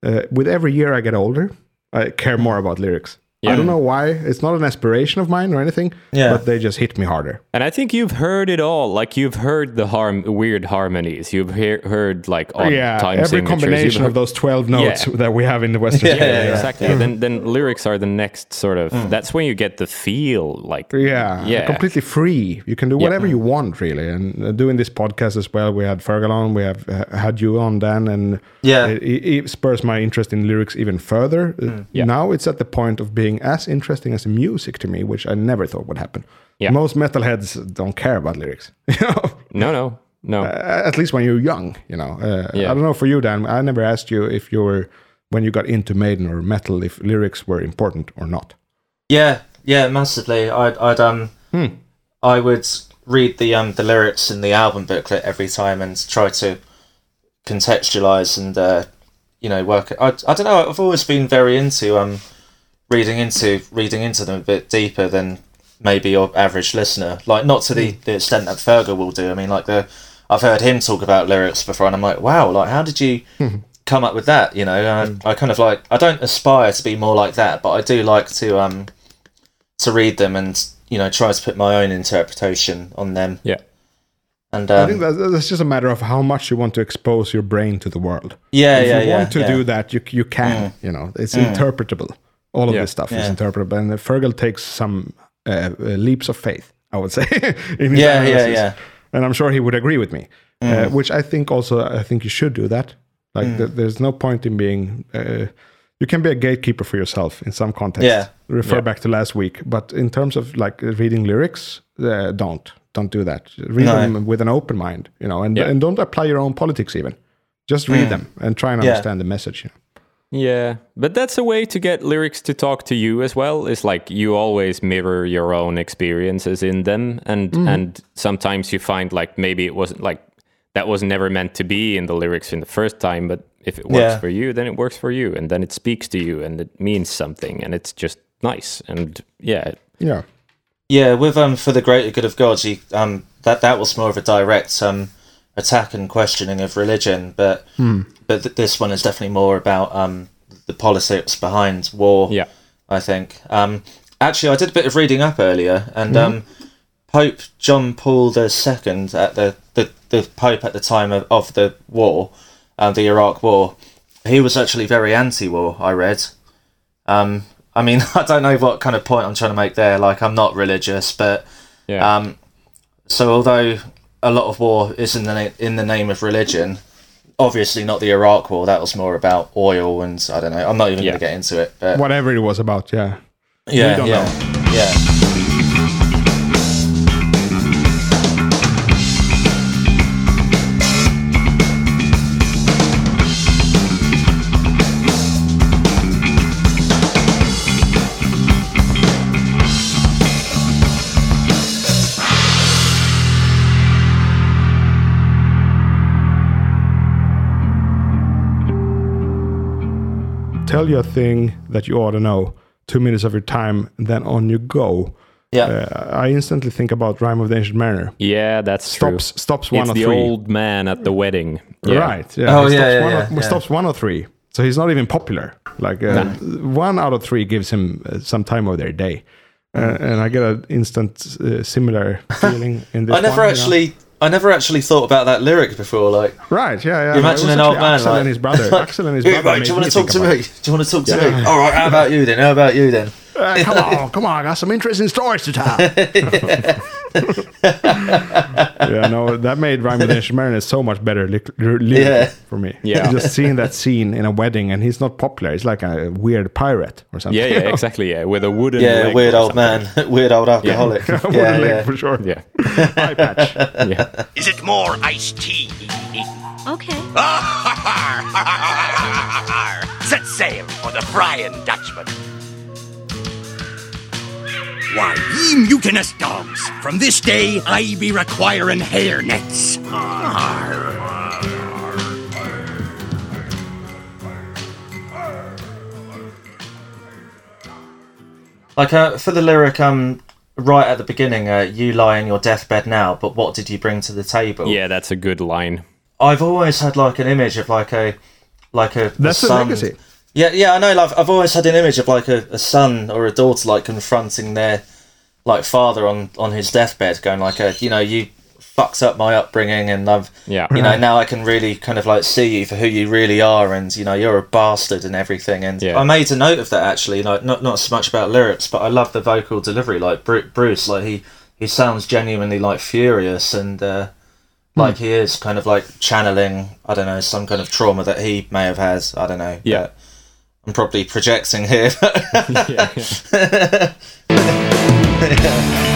uh, with every year I get older, I care more about lyrics. I don't know why. It's not an aspiration of mine or anything. Yeah. But they just hit me harder. And I think you've heard it all. Like you've heard the harm, weird harmonies. You've hear, heard like odd yeah, time every combination You've of those twelve notes Yeah. that we have in the Western Yeah. Yeah, yeah. exactly. Then then lyrics are the next sort of. That's when you get the feel. Like Yeah, Yeah. completely free. You can do whatever you want, really. And uh, doing this podcast as well, we had Fergal on, we have uh, had you on, Dan, and Yeah. it, it spurs my interest in lyrics even further. Yeah. Now it's at the point of being as interesting as the music to me, which I never thought would happen. Yeah. Most metalheads don't care about lyrics. <laughs> No, no, no. Uh, at least when you're young. You know, uh, Yeah. I don't know for you, Dan. I never asked you if you were when you got into Maiden or metal, if lyrics were important or not. Yeah, yeah, massively. I'd, I'd um, I would read the um the lyrics in the album booklet every time and try to contextualize and uh, you know work. I, I don't know. I've always been very into um reading into reading into them a bit deeper than maybe your average listener. Like not to the, hmm. the extent that Fergal will do. I mean, like the I've heard him talk about lyrics before, and I'm like, wow, like how did you hmm. come up with that? You know, I, hmm. I kind of like I don't aspire to be more like that, but I do like to um to read them and you know try to put my own interpretation on them. yeah, And I um, think that's, that's just a matter of how much you want to expose your brain to the world. yeah, if yeah, If you yeah, want to yeah. do that, you you can. You know, it's interpretable. All of Yeah. this stuff Yeah. is interpretable, and Fergal takes some uh, uh, leaps of faith. I would <laughs> say. in his Yeah, yeah, analysis. yeah. And I'm sure he would agree with me. Uh, which I think also I think you should do that. Like th- there's no point in being. Uh, you can be a gatekeeper for yourself in some context. Yeah. Refer Yeah. back to last week, but in terms of like reading lyrics, uh, don't don't do that. Read No. them with an open mind, you know, and Yeah. and don't apply your own politics even. Just read them and try and Yeah. understand the message. You know? Yeah. But that's a way to get lyrics to talk to you as well. Is like you always mirror your own experiences in them, and and sometimes you find like maybe it wasn't like that was never meant to be in the lyrics in the first time, but if it works Yeah. for you, then it works for you, and then it speaks to you, and it means something, and it's just nice, and yeah, Yeah. Yeah, with um for the greater good of God, you, um that that was more of a direct um attack and questioning of religion, but but th- this one is definitely more about um the politics behind war. yeah, I think. Um, actually, I did a bit of reading up earlier, and um, Pope John Paul II at the, the, the Pope at the time of, of the war, uh, the Iraq War, he was actually very anti-war. I read. Um, I mean, <laughs> I don't know what kind of point I'm trying to make there. Like, I'm not religious, but Yeah. um, so although a lot of war is in the na- in the name of religion, obviously not the Iraq War. That was more about oil and I don't know. I'm not even Yeah. going to get into it, but Whatever it was about, yeah. yeah, yeah, yeah. Tell you a thing that you ought to know. Two minutes of your time, then on you go. Yeah. Uh, I instantly think about Rhyme of the Ancient Mariner. yeah, that's true. Stops stops one it's the three. old man at the wedding. Yeah. Right. Yeah. Oh, he yeah, stops yeah, one yeah, or, yeah. Stops one or three. So he's not even popular. Like uh, one out of three gives him uh, some time of their day, uh, and I get an instant uh, similar <laughs> feeling in this. I never one, you know? I never actually thought about that lyric before. Like, Right. Yeah. Yeah. You imagine an old man Axel like and his brother. <laughs> Axel and his brother. mate, do you want to talk to me? Do you want to talk to me? All right. How about you then? How about you then? <laughs> Uh, come <laughs> on, come on, I got some interesting stories to tell. <laughs> yeah, no, that made Rhyme with the Ancient Mariner so much better li- li- Yeah. for me. Yeah. <laughs> just seeing that scene in a wedding, and he's not popular. He's like a weird pirate or something. Yeah, yeah, <laughs> exactly. Yeah, with a wooden. Yeah, leg weird old something. man, weird old alcoholic. yeah, Yeah, yeah. for sure. Yeah, Eye patch. yeah. Is it more iced tea? Okay. Set sail for the Brian Dutchman. Why, ye mutinous dogs, from this day I be requiring hair nets. Like uh, for the lyric, um, right at the beginning, uh, you lie in your deathbed now, but what did you bring to the table? Yeah, that's a good line. I've always had like an image of like a, like a. That's a a son. legacy. Yeah, yeah, I know. Like, I've always had an image of like a, a son or a daughter like confronting their like father on on his deathbed, going like, a, you know, you fucked up my upbringing, and I've, Yeah. you know, now I can really kind of like see you for who you really are, and you know, you're a bastard and everything. And Yeah. I made a note of that actually, like not not so much about lyrics, but I love the vocal delivery. Like Bru- Bruce, like he he sounds genuinely like furious and. uh like he is kind of like channeling, I don't know, some kind of trauma that he may have had. I don't know. Yeah. but I'm probably projecting here. <laughs> yeah, yeah. <laughs>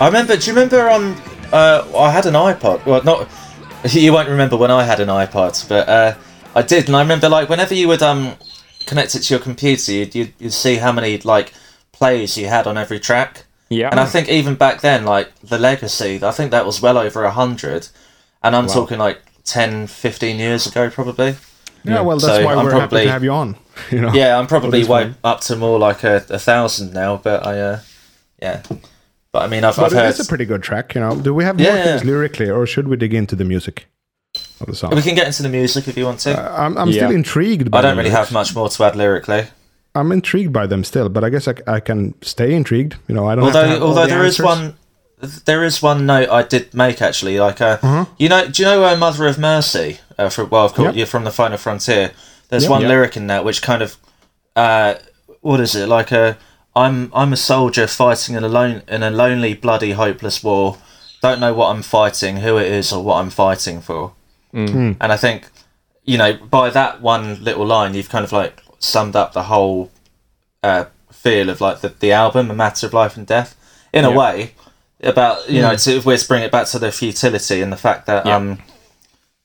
I I remember. Do you remember? Um, uh, I had an iPod. Well, not. <laughs> You won't remember when I had an iPod, but uh, I did, and I remember like whenever you would um connect it to your computer, you'd, you'd, you'd see how many like plays you had on every track. Yeah. And I think even back then, like the Legacy, I think that was well over a hundred, and I'm talking like 10, 15 years ago, probably. Yeah, well, that's So why I'm we're happy probably- to have you on. <laughs> You know. Yeah, I'm probably way up to more like a, a thousand now, but I, uh, yeah. But I mean, I've, But I've heard. it's a pretty good track, you know. Do we have more Yeah, things yeah. lyrically, or should we dig into the music of the song? We can get into the music if you want to. I'm, I'm Yeah. still intrigued. By I don't the really lyrics. have much more to add lyrically. I'm intrigued by them still, but I guess I, I can stay intrigued. You know, I don't. have to Although, all although the there is answers. one, there is one note I did make actually. Like, uh, Uh-huh. you know, do you know uh, "Mother of Mercy"? Uh, for well, of course, Yep. you're from the Final Frontier. There's Yep. one Yep. lyric in that which kind of, uh, what is it like? A I'm I'm a soldier fighting in a lone in a lonely, bloody, hopeless war. Don't know what I'm fighting, who it is, or what I'm fighting for. And I think, you know, by that one little line, you've kind of like summed up the whole uh, feel of like the, the album, A Matter of Life and Death. In a way, about you know to let's bring it back to the futility and the fact that Yeah. um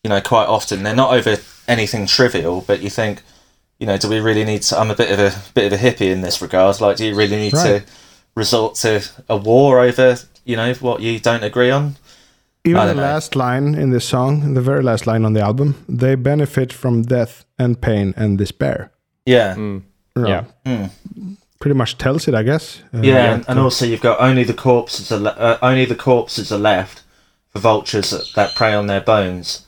you know quite often they're not over anything trivial but you think you know do we really need to i'm a bit of a bit of a hippie in this regard like do you really need Right. to resort to a war over you know what you don't agree on Even the know. last line in this song, the very last line on the album, they benefit from death and pain and despair. yeah You Yeah. know, Pretty much tells it, I guess. Uh, yeah, and, and also you've got only the corpses are le- uh, only the corpses are left for vultures that, that prey on their bones,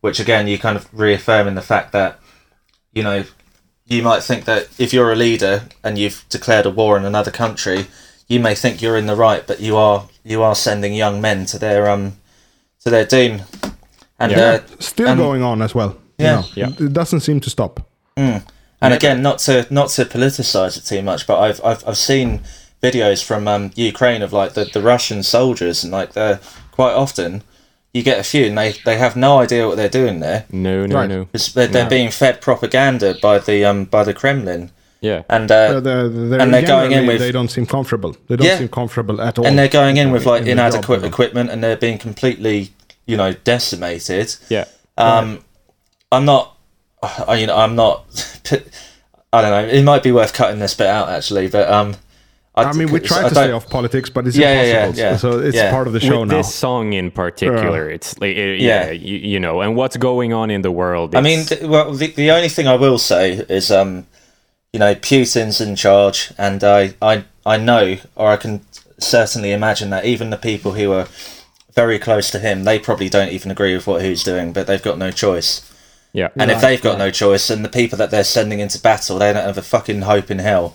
which again you kind of reaffirm in the fact that you know you might think that if you're a leader and you've declared a war in another country, you may think you're in the right, but you are you are sending young men to their um to their doom, and Yeah, uh, still and- going on as well. you Yeah. know. Yeah. It doesn't seem to stop. And again, not to not to politicize it too much, but I've I've, I've seen videos from um, Ukraine of like the, the Russian soldiers, and like they're quite often you get a few, and they, they have no idea what they're doing there No, no, Right. no. they're, they're being fed propaganda by the um by the Kremlin, Yeah. and uh, they're, they're and they're going in with- they don't seem comfortable. They don't Yeah. seem comfortable at all. and they're going in with like in the job, inadequate equipment, and they're being completely you know decimated. Yeah. Um, I'm not. I you know I'm not. <laughs> I don't know. It might be worth cutting this bit out actually, but um. I mean, we try I to stay off politics, but it's Yeah, yeah, yeah, impossible. yeah. So it's Yeah. part of the show With now. this song in particular, it's like, uh, yeah, Yeah. you, you know, and what's going on in the world. I mean, th- well, the, the only thing I will say is, um, you know, Putin's in charge, and I, I, I know, or I can certainly imagine that even the people who are very close to him, they probably don't even agree with what he's doing, but they've got no choice. yeah. And if they've got no choice, and the people that they're sending into battle, they don't have a fucking hope in hell.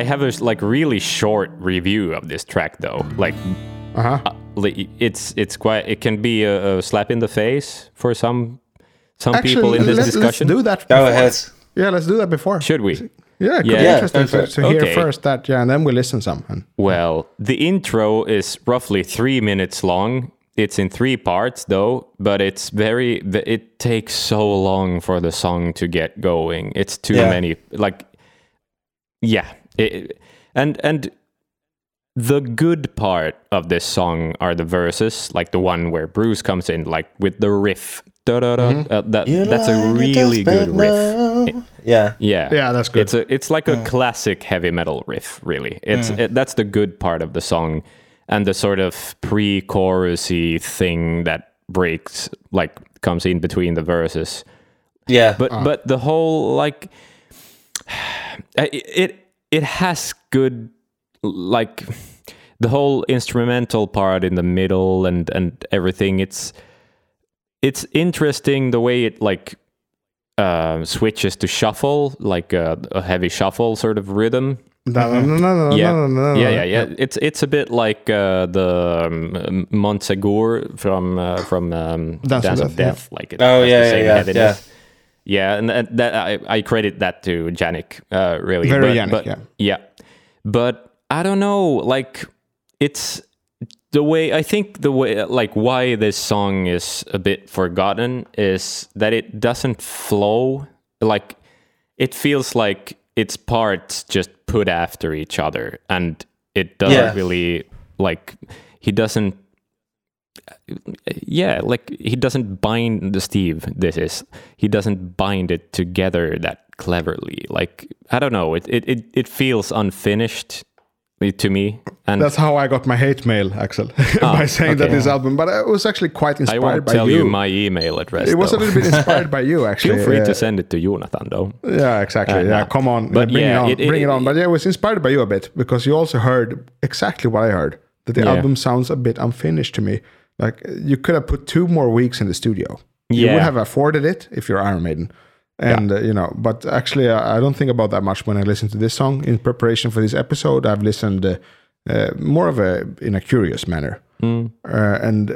I have a like really short review of this track though. Like Uh-huh. li- it's it's quite it can be a, a slap in the face for some some Actually, people in this let, discussion. Let's do that. Go before. ahead. Yeah, let's do that before. Should we? Yeah, it could Yeah. be Yeah, interesting go to, to hear Okay. first that, yeah, and then we listen some. And Well, the intro is roughly three minutes long. It's in three parts though, but it's very. It takes so long for the song to get going. It's too Yeah. many. Like, yeah, it, and and the good part of this song are the verses, like the one where Bruce comes in, like with the riff. Da-da-da, uh, that, that's a really good riff. Yeah. Yeah, Yeah, that's good. It's a, it's like a classic heavy metal riff, really. It's it, that's the good part of the song, and the sort of pre-chorusy thing that breaks, like comes in between the verses. Yeah. But uh. but the whole like <sighs> it it it has good like the whole instrumental part in the middle and and everything. It's it's interesting the way it like uh, switches to shuffle, like a, a heavy shuffle sort of rhythm. no, no, no, no, no, Yeah, no, no, no, yeah, no. yeah, yeah. It's it's a bit like uh, the um, Montségur from uh, from um, Dance Dance, of of Death, Death. Like it Oh, has yeah, the yeah, same yeah, heaviness. Yeah, and, and that I, I credit that to Janick, uh, really. Very but, Janick, but, yeah. yeah. But I don't know, like it's the way I think the way like why this song is a bit forgotten is that it doesn't flow like it feels like its parts just put after each other and it doesn't Yeah. really like he doesn't yeah like he doesn't bind the steve this is he doesn't bind it together that cleverly like i don't know it it, it, it feels unfinished to me and That's how I got my hate mail, Axel, <laughs> by saying that okay. this album. But I was actually quite i inspired won't by tell you. you my email address it was a little bit <laughs> inspired by you, actually. feel free Uh, to send it to jonathan though Yeah, exactly. Uh, yeah, no. come on, But Uh, bring yeah, it on, it- it- bring it on. But yeah, I was inspired by you a bit because you also heard exactly what I heard. That the Yeah. album sounds a bit unfinished to me. Like you could have put two more weeks in the studio. You would have afforded it if you're Iron Maiden. And uh, you know, but actually, uh, I don't think about that much when I listen to this song. In preparation for this episode, I've listened uh, uh, more of a in a curious manner. Mm. Uh, and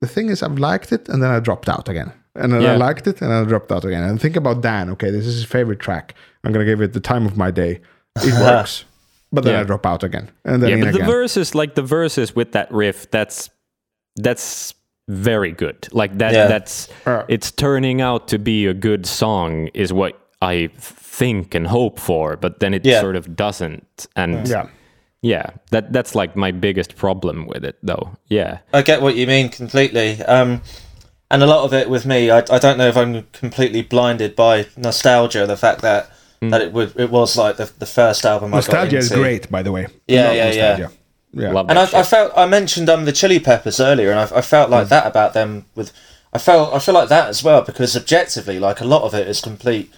the thing is, I've liked it, and then I dropped out again. and then Yeah. I liked it, and I dropped out again. And think about Dan. Okay, this is his favorite track. I'm gonna give it the time of my day. It <laughs> works, but then Yeah. I drop out again, and then yeah, but the verses, like the verses with that riff, that's that's very good. Like that, Yeah. that's Uh. it's turning out to be a good song, is what I think and hope for. But then it Yeah. sort of doesn't, and yeah, yeah, that that's like my biggest problem with it, though. Yeah, I get what you mean completely. Um, and a lot of it with me, I, I don't know if I'm completely blinded by nostalgia, the fact that that it would it was like the, the first album I got nostalgia into. is great, by the way. Yeah, Love yeah, yeah. nostalgia. yeah. Love And. I, I felt I mentioned um the Chili Peppers earlier, and I, I felt like that about them. With I felt I feel like that as well because objectively, like a lot of it is complete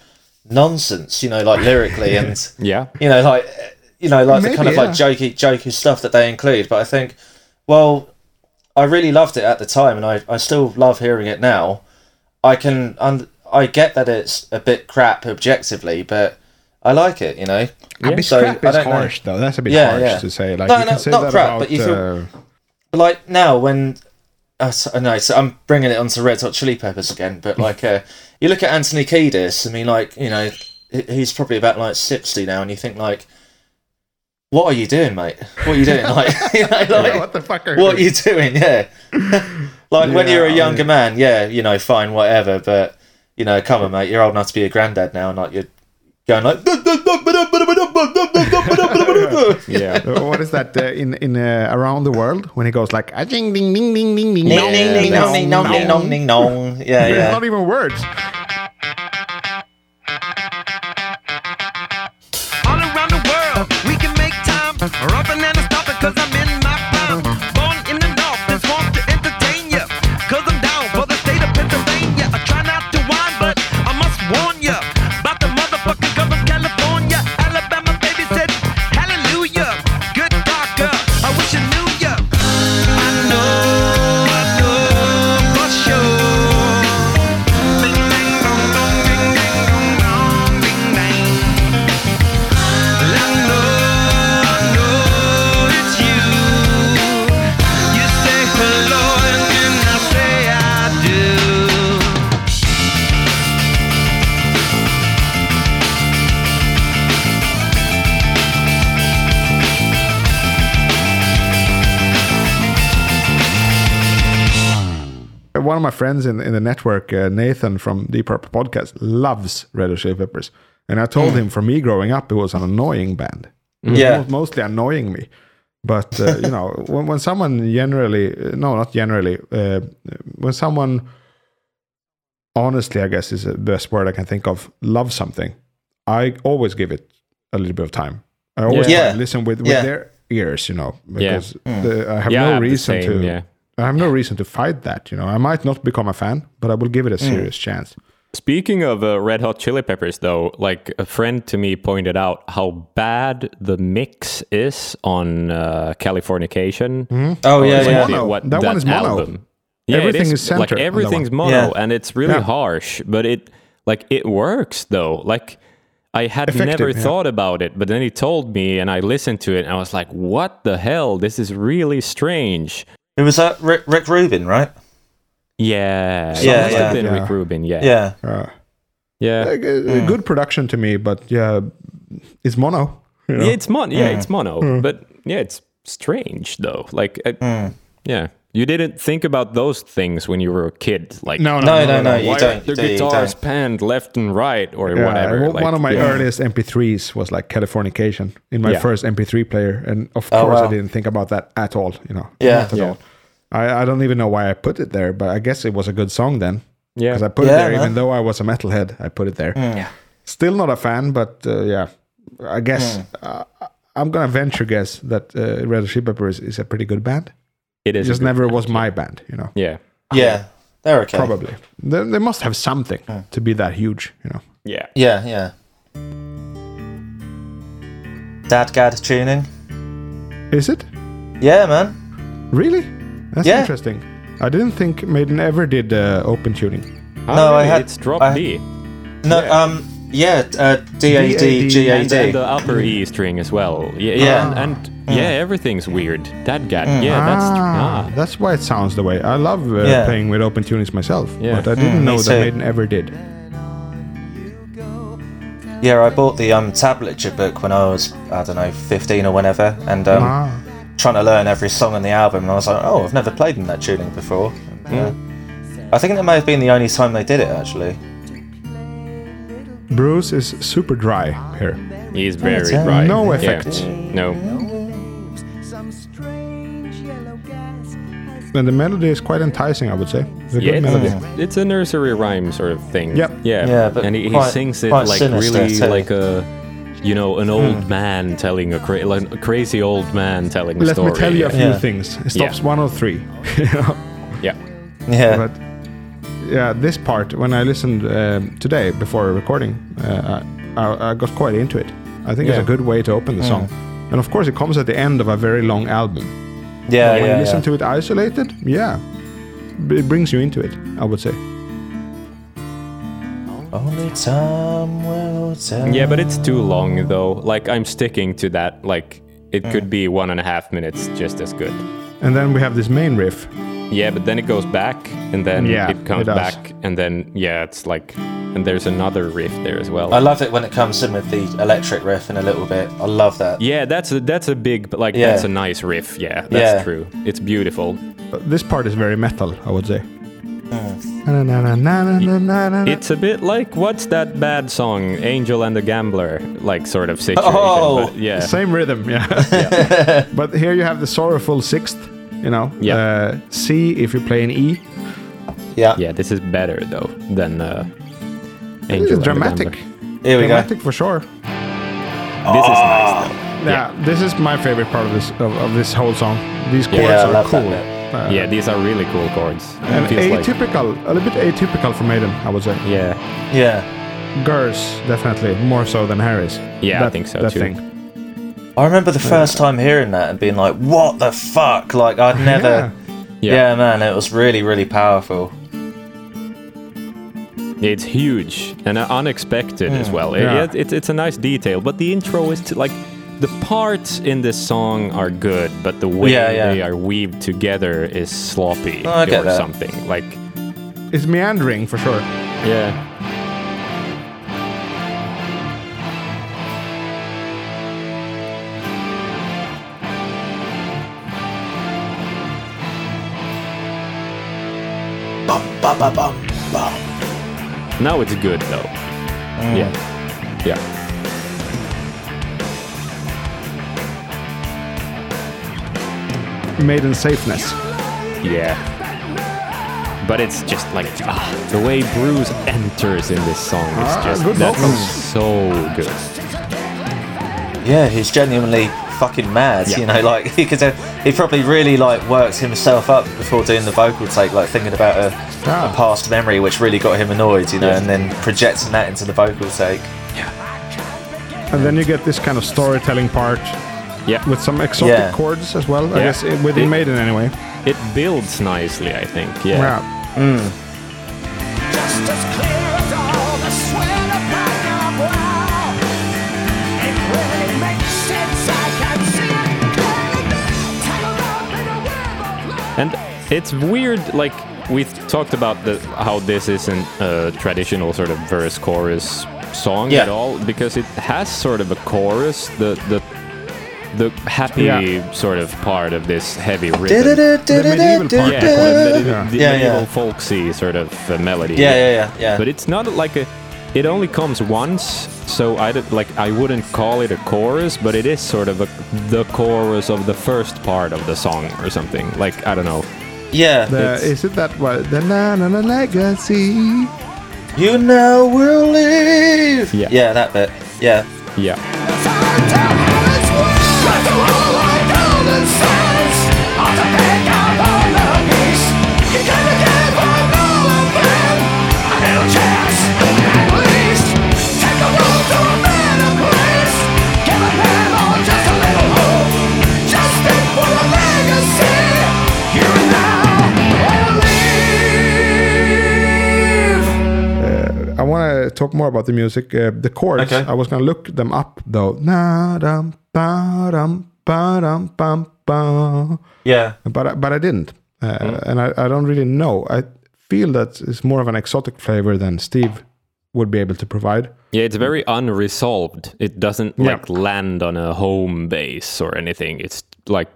nonsense. You know, like lyrically <laughs> and yeah, you know, like you know, like the kind Maybe, of like jokey, jokey stuff that they include. But I think, well, I really loved it at the time, and I, I still love hearing it now. I can, un- I get that it's a bit crap objectively, but I like it. You know, A bit So, crap is don't know. harsh, though. That's a bit Yeah, harsh yeah. to say. Like No, you no, can say not that crap, about. but you feel- uh, like now, when uh, no, so I'm bringing it onto Red Hot Chili Peppers again. But <laughs> like, uh, you look at Anthony Kiedis. I mean, like, you know, he's probably about like sixty now, and you think like, what are you doing, mate? What are you doing? <laughs> Like, <laughs> you know, like what the fuck are what are you? doing? Yeah, like when you're a younger man, yeah, you know, fine, whatever. But you know, come on, mate, you're old enough to be a granddad now, and like you're going like. yeah. Uh, what is that uh, in in uh, around the world when he goes like "Ah, ding ding ding ding ding ding Ding, dong, ding, ding, dong, ding, dong, ding, dong, ding, dong. Yeah, It's yeah. not even words. all around the world. We can make time. Rougher than a stopper, cause I'm One of my friends in in the network, uh, Nathan from Deep Purple Podcast, loves Red Hot Chili Peppers, and I told him for me growing up, it was an annoying band. It Yeah. mo- mostly annoying me. But uh, you know, <laughs> when, when someone generally, uh, no, not generally, uh, when someone honestly, I guess is the best word I can think of, loves something, I always give it a little bit of time. I always Yeah. try listen with, with Yeah. their ears, you know, because the, I have Yeah, I no have reason same, to. Yeah. I have no reason to fight that. You know, I might not become a fan, but I will give it a serious chance. Speaking of uh, Red Hot Chili Peppers, though, like a friend to me pointed out how bad the mix is on uh, Californication. Oh yeah, It's yeah. mono. That one is mono. Yeah, Everything is, is centered like everything's one. mono, Yeah. and it's really Yeah. harsh. But it like it works though. Like I had Effective, never yeah. thought about it, but then he told me, and I listened to it, and I was like, "What the hell? This is really strange." It was that Rick, Rick Rubin, right? Yeah, it Yeah, must yeah. have been Yeah. Rick Rubin. Yeah, Yeah. Uh, yeah. a g- a good production to me, but yeah, it's mono. You know? Yeah, it's mon. Yeah, it's mono. But yeah, it's strange though. Like, uh, yeah, you didn't think about those things when you were a kid. Like, no, No, no, no. You why don't. the you guitars don't. panned left and right or Yeah, whatever. one- Like, one of my yeah. earliest MP3s was like Californication in my Yeah. first MP3 player, and of Oh, course I didn't think about that at all. You know, Yeah. not at Yeah. all. I, I don't even know why I put it there, but I guess it was a good song then. Yeah. because I put Yeah, it there, man. even though I was a metalhead. I put it there. Yeah. Still not a fan, but uh, yeah, I guess uh, I'm gonna venture guess that uh, Red Hot Chili Peppers is a pretty good band. It It is. a just never band, was my band. You know, Yeah. Yeah. They're okay. probably they, they must have something to be that huge. You know, Yeah. Yeah, yeah. Dad DADGAD tuning. is it Yeah, man. really? That's Yeah. interesting. I didn't think Maiden ever did uh, open tuning. Oh, No, I had- It's drop I- D. No, um, yeah, uh, D A D G A And, and the upper E string as well. Yeah. Yeah. And, and Yeah, everything's weird. That guy. Yeah, that's Ah, ah. that's why it sounds the way. I love uh, Yeah. playing with open tunings myself, Yeah. but I didn't Mm, know me that too. Maiden ever did. Yeah, I bought the um tablature book when I was I don't know 15 or whenever, and um, Ah. trying to learn every song on the album, and I was like, oh, I've never played in that tuning before. And, uh, I think that may have been the only time they did it actually. Bruce is super dry here. He's very yeah. dry. No Yeah. effects. No. And the melody is quite enticing, I would say. It's a Yeah, good it's, melody. it's a nursery rhyme sort of thing. Yep. Yeah. Yeah, but and he, he sings it like sinister really too. like a, you know, an old man telling a, cra- like a crazy old man telling a Let story. me tell you a few Yeah. things. It stops Yeah. one or three. you? <laughs> Yeah. Yeah, But yeah, this part, when I listened um, today before recording, uh, I, I got quite into it. I think Yeah. it's a good way to open the song. And of course, it comes at the end of a very long album. Yeah, when yeah. you listen yeah. to it isolated, yeah, it brings you into it. I would say. Only time will tell. Yeah, but it's too long though. Like I'm sticking to that. Like it could mm. be one and a half minutes just as good. And then we have this main riff. Yeah, but then it goes back and then Yeah, it comes it back and then yeah, it's like and there's another riff there as well. I love it when it comes in with the electric riff in a little bit. I love that. yeah, that's a that's a big like Yeah. that's a nice riff. Yeah, that's Yeah. true. It's beautiful. Uh, This part is very metal, I would say. Na. It's a bit like what's that bad song, Angel and the Gambler, like sort of situation. Oh! but yeah. <laughs> Same rhythm, <laughs> yeah. but here you have the sorrowful sixth, you know. Yeah. Uh, C if you play an E. Yeah. Yeah, this is better though than uh, Angel. It's and dramatic. Here we go. Dramatic for sure. This is nice though. Yeah, this is my favorite part of this of, of this whole song. These chords Yeah, are cool. Uh, Yeah, these are really cool chords. and It feels like atypical, a little bit atypical for Maiden, I would say. yeah, Yeah. Gers definitely more so than Harris. Yeah, I think so, that too. Thing. I remember the first time hearing that and being like, "What the fuck?" Like I'd <laughs> never. Yeah. Yeah. man, it was really, really powerful. It's huge and uh, unexpected as well. It- Yeah. it- it's it's a nice detail, but the intro is to, like the parts in this song are good, but the way Yeah, yeah. they are weaved together is sloppy Oh, or that. something. Like It's meandering for sure. yeah. Bum, bum, bum, bum, bum. Now it's good though. Mm. Yeah. Yeah. Maiden safeness. Yeah. But it's just like ah, the way Bruce enters in this song is Ah, just good that's so good. Yeah, he's genuinely fucking mad. Yeah. You know, like <laughs> he could. He probably really like worked himself up before doing the vocal take, like thinking about a, Ah. a past memory which really got him annoyed. You know, Yeah. and then projecting that into the vocal take. Yeah. And then you get this kind of storytelling part Yeah. with some exotic Yeah. chords as well. I guess i- within It- Maiden anyway. It builds nicely, I think. Yeah. Yeah. And it's weird, like we talked about the how this isn't a traditional sort of verse chorus song Yeah. at all because it has sort of a chorus, the the the happy Yeah. sort of part of this heavy rhythm. The medieval part. Yeah, the, Yeah. the medieval folksy sort of uh, melody. Yeah, yeah, yeah, yeah. But it's not like a. It only comes once, so I don't- like I wouldn't call it a chorus, but it is sort of a, the chorus of the first part of the song or something. Like I don't know. yeah. The, is it that one? The na na na legacy. you now will leave. Yeah. Yeah, that bit. Yeah. Yeah. Talk more about the music. Uh, the chords. Okay. I was gonna look them up though. Na dum ba dum ba-dum, bum, bum. Yeah. But I, but I didn't, uh, Mm. and I, I don't really know. I feel that it's more of an exotic flavor than Steve would be able to provide. Yeah, it's very unresolved. It doesn't Yeah. like land on a home base or anything. It's like,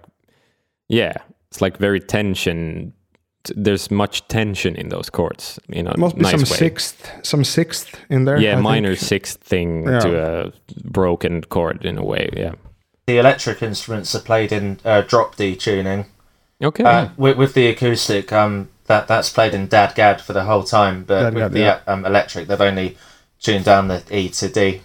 yeah, it's like very tension. T- There's much tension in those chords. You know, Must be nice some way. sixth, some sixth in there. Yeah, I minor think. sixth thing Yeah. to a broken chord in a way. Yeah. The electric instruments are played in uh, drop D tuning. Okay. Uh, with, with the acoustic, um, that that's played in DADGAD for the whole time, but Dad with Gad, the yeah. um, electric, they've only tuned down the E to D.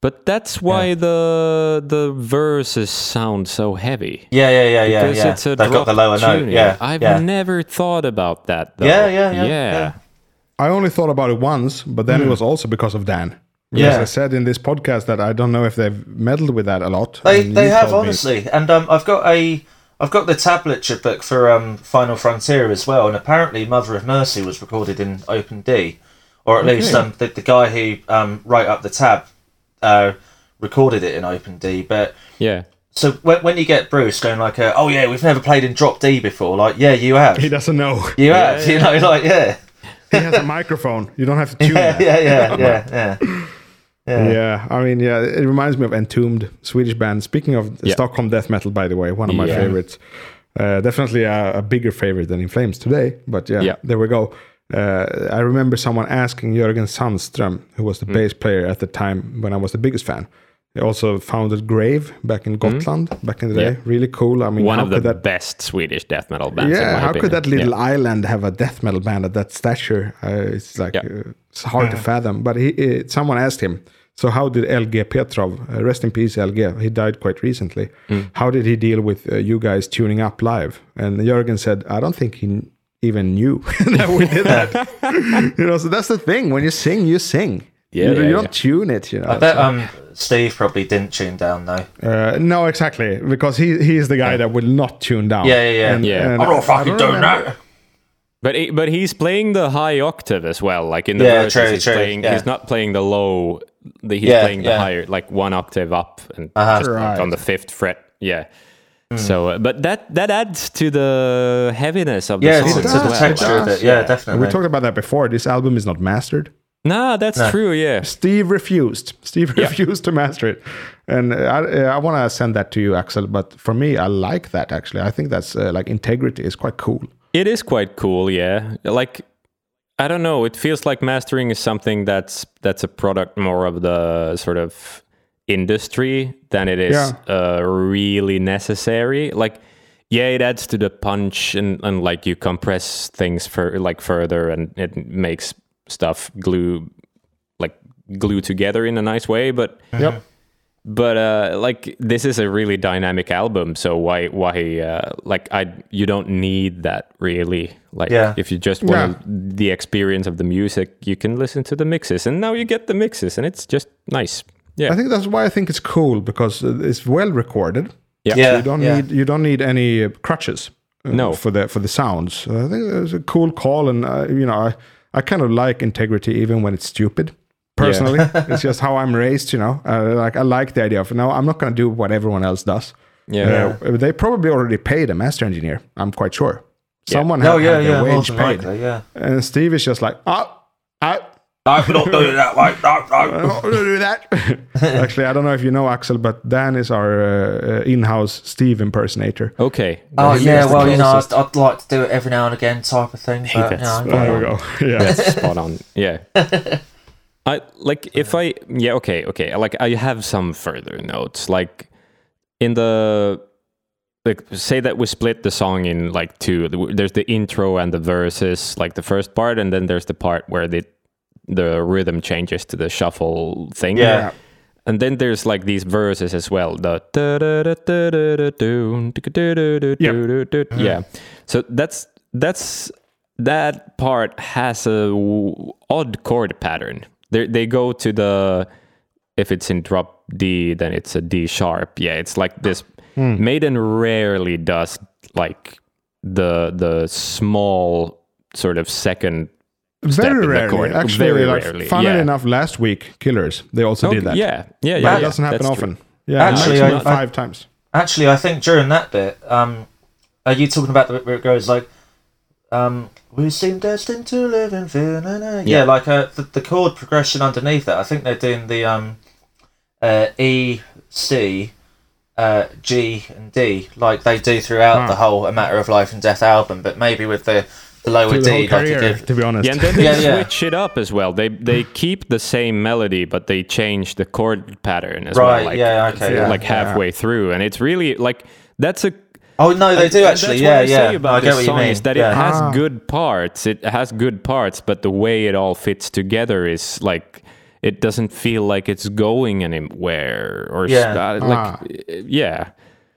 but that's why the the verses sound so heavy. Yeah, yeah, yeah, yeah, Because yeah. it's a They've got the drop lower note. tuning. Yeah, I've yeah. never thought about that. Though. Yeah, yeah, yeah, yeah. I only thought about it once, but then Hmm. it was also because of Dan. Because Yeah. I said in this podcast that I don't know if they've meddled with that a lot. They they have told me- honestly, and um, I've got a I've got the tablature book for um Final Frontier as well, and apparently Mother of Mercy was recorded in Open D, or at least um the, the guy who um wrote up the tab, uh, recorded it in Open D. But Yeah. so when when you get Bruce going like, uh, oh yeah, we've never played in drop D before, like yeah, you have, He doesn't know. you have, you know, like yeah, he has a microphone. You don't have to tune yeah, yeah, yeah, <laughs> yeah, yeah. Yeah. Yeah, I mean, yeah, it reminds me of Entombed, Swedish band. Speaking of Yeah. Stockholm death metal, by the way, one of my Yeah. favorites. Uh, definitely a, a bigger favorite than In Flames today, but yeah, Yeah. there we go. Uh, I remember someone asking Jörgen Sandström, who was the Mm. bass player at the time when I was the biggest fan. He also founded Grave back in Gotland back in the Mm. Yeah. day. Really cool. I mean, One of the that best Swedish death metal bands. in yeah, my how could that little Yeah. island have a death metal band at that stature? Uh, it's like Yeah. uh, it's hard to fathom. But he, uh, someone asked him, so how did LG Petrov, uh, rest in peace, LG, he died quite recently. Mm. How did he deal with uh, you guys tuning up live? And Jörgen said, I don't think he n- even knew <laughs> that we did that. you know, so that's the thing. When you sing, you sing. Yeah, you, yeah, you don't yeah. tune it. You know. I bet so- um Steve probably didn't tune down though. uh, no, exactly, because he he is the guy that will not tune down. Yeah, yeah, yeah. And- Yeah. and I'm not I fucking don't doing that. But he, but he's playing the high octave as well. Like in the Yeah, verses, true, he's true, playing. yeah. He's not playing the low. The, he's Yeah, playing the yeah. higher, like one octave up and Uh-huh. just Right. on the fifth fret. Yeah. Hmm. So, uh, but that that adds to the heaviness of the Yeah, song to, as well. texture of it. Yeah, definitely. We talked about that before. This album is not mastered. Nah, that's No. true. Yeah. Steve refused. Steve refused to master it, and uh, I, I want to send that to you, Axel. But for me, I like that actually. I think that's uh, like integrity is quite cool. It is quite cool, yeah. Like I don't know, it feels like mastering is something that's that's a product more of the sort of industry than it is Yeah. uh, really necessary. Like yeah, it adds to the punch and, and like you compress things for like further and it makes stuff glue like glue together in a nice way, but Yep. but uh like this is a really dynamic album so why why uh like i you don't need that really like Yeah. if you just want the experience of the music you can listen to the mixes and now you get the mixes and it's just nice yeah I think that's why I think it's cool because it's well recorded. yeah, Yeah. You don't need you don't need any uh, crutches. uh, No. for the for the sounds. I think it's a cool call, and uh, you know, I I kind of like integrity even when it's stupid. Personally, <laughs> it's just how I'm raised. You know, uh, like I like the idea of no, I'm not going to do what everyone else does. yeah Uh, they probably already paid a master engineer. I'm quite sure. Someone Oh had, yeah, had their yeah, wage paid, likely, yeah. and Steve is just like, oh, I. No, we're not doing that way. No, I'm no. not gonna do that. <laughs> Actually, I don't know if you know Axel, but Dan is our uh, uh, in-house Steve impersonator. okay Oh He's yeah, well you know, I'd. I'd like to do it every now and again, type of thing. But, you know, There we go. <laughs> Yeah. that's spot on yeah <laughs> i like if i yeah okay okay like i have some further notes like in the like say that we split the song in like two there's the intro and the verses like the first part and then there's the part where the the rhythm changes to the shuffle thing Yeah. and then there's like these verses as well the yeah so that's that's that part has a w- odd chord pattern they they go to the if it's in drop D, then it's a D sharp. Yeah, it's like this. Hmm. Maiden rarely does like the the small sort of second. Step Very in the rarely. chord. Actually, Very like, rarely, funnily yeah. enough, last week, Killers, they also Okay, did that. yeah, yeah, yeah. But yeah, it doesn't happen that's true. often. Yeah, Actually, maximum I- I- five times. actually, I think during that bit, um, are you talking about the bit where it goes like, um, "We seem destined to live in fear"? Na, na. Yeah. Yeah. like uh, the the chord progression underneath that. I think they're doing the um, uh, E, C, uh, G, and D like they do throughout the whole "A Matter of Life and Death" album, but maybe with the the lower Through the whole D, like to career, give to be honest. Yeah, and then they <laughs> Yeah, yeah. switch it up as well. They they keep the same melody, but they change the chord pattern as Right, well. Like, yeah, okay, yeah. like halfway through, and it's really like that's a Oh no, they do Uh, actually. That's Yeah, what I yeah. say about I get this what you song mean. is that yeah. it has Ah. good parts. It has good parts, but the way it all fits together is like it doesn't feel like it's going anywhere or s- Yeah. uh, like Ah. yeah.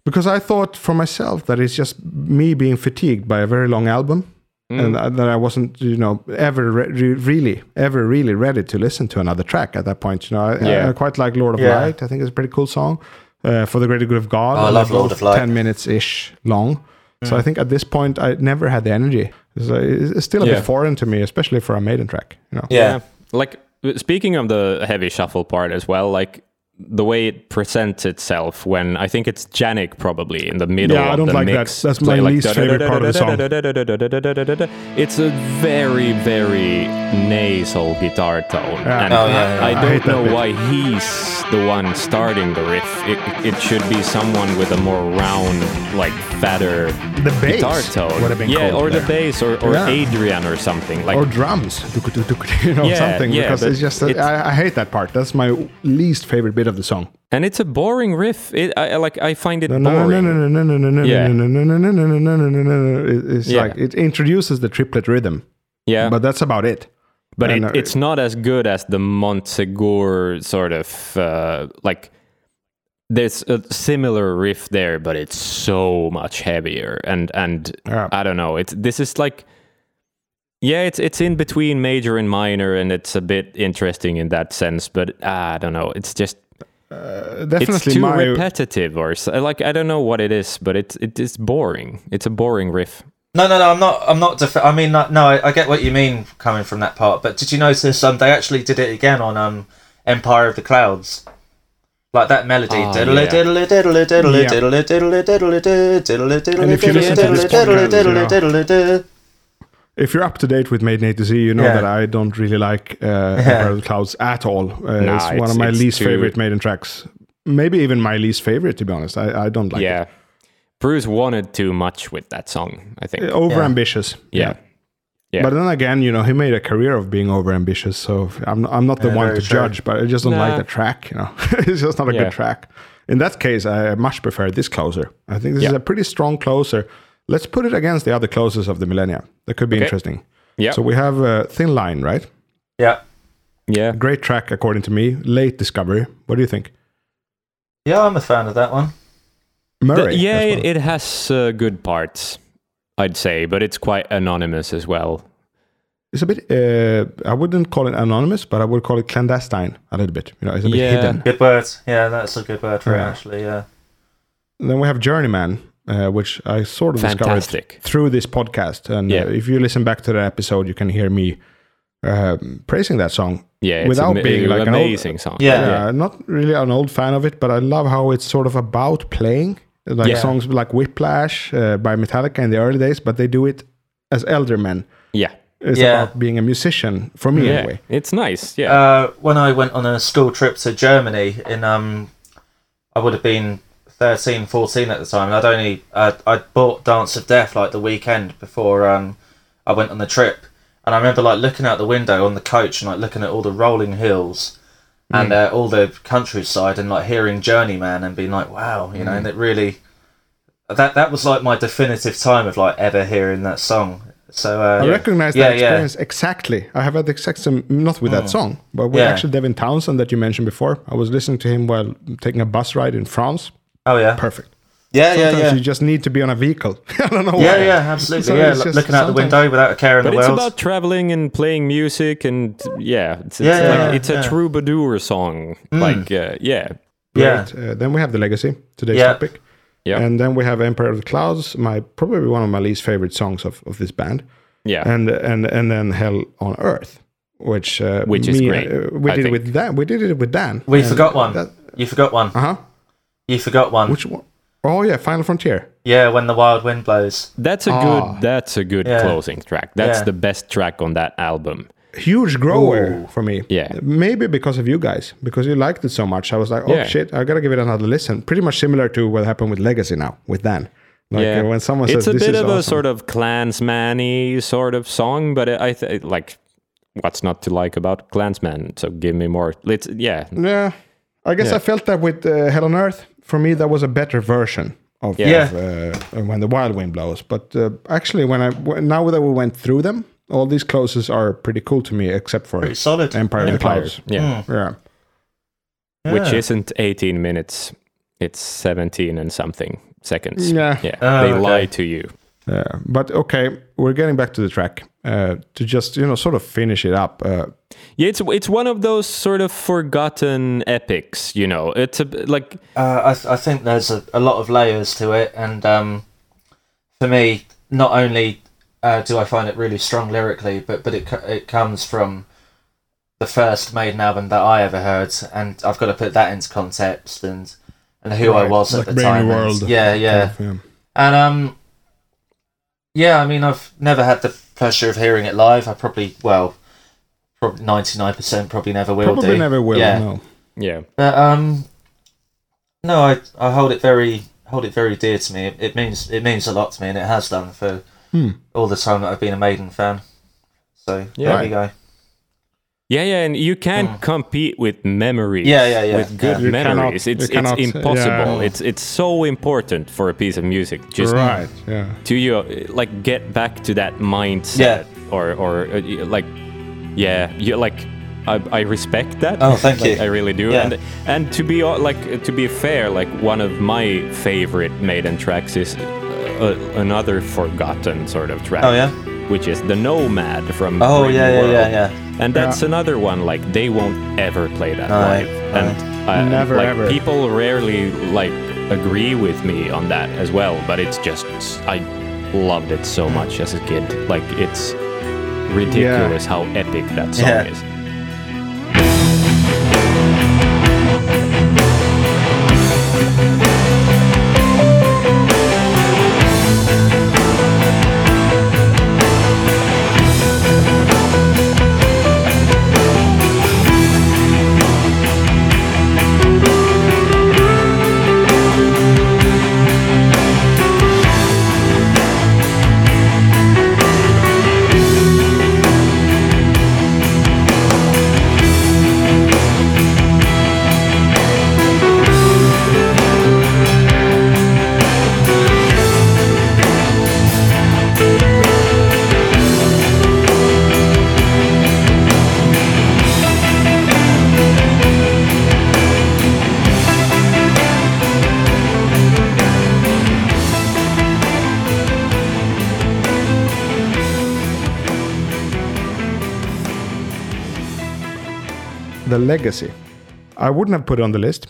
because I thought for myself that it's just me being fatigued by a very long album, and uh, that I wasn't, you know, ever re- re- really, ever really ready to listen to another track at that point. You know, I, Yeah. I quite like Lord of Yeah. Light. I think it's a pretty cool song. Uh, for the greater good of God. Oh, I love Lord of Light. Ten minutes ish long. So I think at this point I never had the energy. So it's it's still a Yeah. bit foreign to me, especially for a maiden track. You know. yeah. Like speaking of the heavy shuffle part as well, like the way it presents itself when I think it's Janick probably in the middle Yeah, I of don't the like that. That's my Like least favorite part of the song. song. <laughs> It's a very, very nasal guitar tone. Yeah. And Oh, yeah, yeah. I I don't hate know why he's the one starting the riff. It, it should be someone with a more round, like fatter The bass guitar tone. would have been yeah, cool or the bass or, or Yeah. Adrian or something. Like or drums, Duk-a-duk-duk, <laughs> you know, Yeah, something. yeah, because it's just, it- I, I hate that part. That's my least favorite bit of the song. and it's a boring riff. It, I, I like I find it No, no, no, boring. no, no, no, no, no, no, Yeah. no, no, no, no, no, no, no, no, no, no. It's Yeah. like it introduces the triplet rhythm, Yeah, but that's about it. but and, it, uh, it's not as good as the Montségur sort of uh, like. There's a similar riff there, but it's so much heavier, and and Yeah. I don't know. It's this is like, yeah, it's it's in between major and minor, and it's a bit interesting in that sense. But I don't know. It's just Uh, it's too my. repetitive, or so, like I don't know what it is, but it's it is boring. It's a boring riff. No, no, no. I'm not. I'm not. Def- I mean, no. no I, I get what you mean coming from that part. But did you notice? Um, they actually did it again on um, Empire of the Clouds. Like that melody. Oh, Diddly yeah. And if you listen to diddly this diddly podcast, you diddly know. diddly diddly. If you're up to date with Maiden A to Z, you know Yeah. that I don't really like uh, Empire of the Clouds at all. Uh, Nah, it's one of my least too- favorite Maiden tracks. Maybe even my least favorite, to be honest. I, I don't like yeah, it. Bruce wanted too much with that song. I think. Over ambitious. Yeah. Yeah. But then again, you know, he made a career of being over ambitious. So I'm, I'm not the Yeah, one to true. judge, but I just don't Nah. like the track. You know, <laughs> it's just not a Yeah. good track. In that case, I much prefer this closer. I think this is a pretty strong closer. Let's put it against the other closes of the millennia. That could be Okay. interesting. Yeah. So we have uh, Thin Line, right? Yeah. yeah. Great track, according to me. Late discovery. What do you think? Yeah, I'm a fan of that one. Murray. The- yeah, well. it, it has uh, good parts, I'd say, but it's quite anonymous as well. it's a bit. Uh, I wouldn't call it anonymous, but I would call it clandestine a little bit. You know, it's a bit Yeah. hidden. Good words. Yeah, that's a good word for it. Actually, yeah. And then we have Journeyman, uh, which I sort of Fantastic. discovered through this podcast. And Yeah. uh, if you listen back to that episode, you can hear me um, praising that song. Yeah, it's Without an being like an old- amazing song. Yeah. Yeah, I'm not really an old fan of it, but I love how it's sort of about playing. Like Yeah. songs like Whiplash uh, by Metallica in the early days, but they do it as elder men. yeah, It's Yeah. about being a musician for me yeah. anyway. It's nice. Yeah, Uh, when I went on a school trip to Germany in um, I would have been 13, 14 at the time. I'd only uh, I'd bought Dance of Death like the weekend before um, I went on the trip, and I remember like looking out the window on the coach and like looking at all the rolling hills and uh, all the countryside and like hearing Journeyman and being like, wow, you know, and it really that that was like my definitive time of like ever hearing that song. So uh, I recognize yeah, that yeah. experience exactly. I have had the exact same, not with that song, but with Yeah. actually Devin Townsend that you mentioned before. I was listening to him while taking a bus ride in France. Oh yeah, Perfect. yeah, yeah, Sometimes yeah. you just need to be on a vehicle. <laughs> I don't know Yeah, why. yeah, absolutely. So yeah, it's looking out the window without a care in but the it's about traveling and playing music, and yeah, it's, it's Yeah, like yeah, it's a yeah. troubadour song. Like, uh, yeah, yeah, Great. Uh, then we have the legacy, today's Yeah. topic. Yeah. And then we have Emperor of the Clouds, my probably one of my least favorite songs of, of this band. yeah, And and and then Hell on Earth, which uh, Which is me, great, uh, we I did it with Dan. We did it with Dan. we forgot one. That, you forgot one. uh huh. You forgot one. Which one? Oh yeah, Final Frontier. Yeah, when the wild wind blows. That's a Ah. good. That's a good Yeah. closing track. That's Yeah. the best track on that album. Huge grower for me. Yeah. Maybe because of you guys, because you liked it so much. I was like, oh Yeah. shit, I gotta give it another listen. Pretty much similar to what happened with Legacy now with Dan. Like uh, when someone it's says a this bit is of a sort of Clansman-y sort of song, but I th- like what's not to like about Clansman. So give me more. Let's yeah. Yeah, I guess Yeah. I felt that with uh, Hell on Earth. For me, that was a better version of, Yeah. of, uh, when the Wild Wind blows. But uh, actually, when I w- now that we went through them, all these closes are pretty cool to me, except for Pretty solid. Empire of the Empire, Clouds. yeah. Yeah, which isn't 18 minutes. It's 17 and something seconds. Yeah. yeah. Oh, they okay. lie to you. Uh, but okay, we're getting back to the track uh, to just you know sort of finish it up. Uh, Yeah, it's it's one of those sort of forgotten epics. You know, it's a b- like Uh, I, I think there's a, a lot of layers to it, and um, for me, not only uh, do I find it really strong lyrically, but but it it comes from the first Maiden album that I ever heard, and I've got to put that into context and and who I Right, was like at the Brave New time. and- yeah, yeah, kind of, and um, yeah. I mean, I've never had the pleasure of hearing it live. I probably well, probably ninety nine percent probably never will Probably do. never will. Yeah. No. yeah, But um, no, I I hold it very hold it very dear to me. It, it means it means a lot to me, and it has done for Hmm. all the time that I've been a Maiden fan. So Yeah. there we go. Yeah, yeah, and you can't compete with memories. Yeah, yeah, yeah, With good yeah. Memories, cannot- it's you cannot- it's impossible. yeah. It's it's so important for a piece of music. Just right. Yeah. to you, like get back to that mindset, Yeah. or or uh, like, yeah, you like. I, I respect that. Oh, thank <laughs> Like, you. I really do. Yeah. And and to be uh, like to be fair, like one of my favorite Maiden tracks is uh, another forgotten sort of track. Oh, yeah? Which is the Nomad from. Oh Brave yeah, New yeah, World. yeah, yeah. And that's another one like they won't ever play that No, live. no. And uh, Never, like ever. people rarely like agree with me on that as well, but it's just I loved it so much as a kid. Like it's ridiculous how epic that song Yeah. is. Legacy. I wouldn't have put it on the list,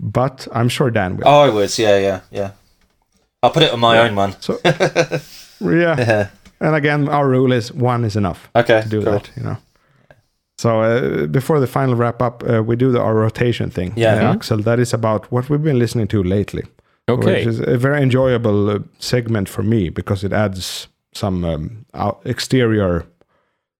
but I'm sure Dan will. Oh, I would. Yeah, yeah, yeah. I'll put it on my own one. So, <laughs> yeah. Yeah. And again, our rule is one is enough Okay. to do cool. that. You know. So uh, before the final wrap up, uh, we do the our rotation thing. Yeah. Uh, Mhm. Axel, that is about what we've been listening to lately. Okay. Which is a very enjoyable uh, segment for me because it adds some um, exterior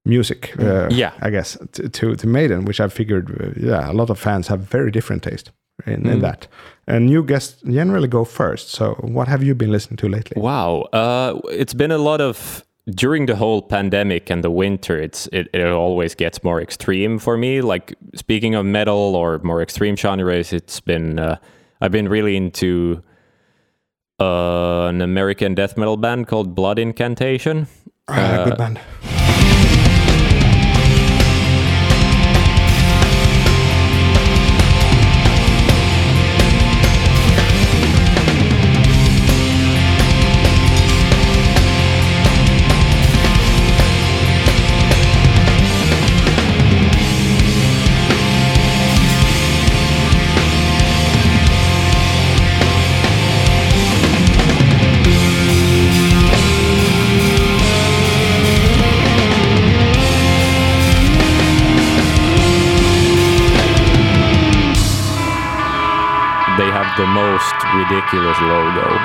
music. Uh, Yeah. I guess to, to to Maiden, which I figured, uh, yeah, a lot of fans have very different taste in, in that. And new guests generally go first. So what have you been listening to lately? Wow, uh, it's been a lot of during the whole pandemic and the winter. It's it, it always gets more extreme for me. Like speaking of metal or more extreme genres, it's been uh, I've been really into uh, an American death metal band called Blood Incantation. Ah, good band. Most ridiculous logo.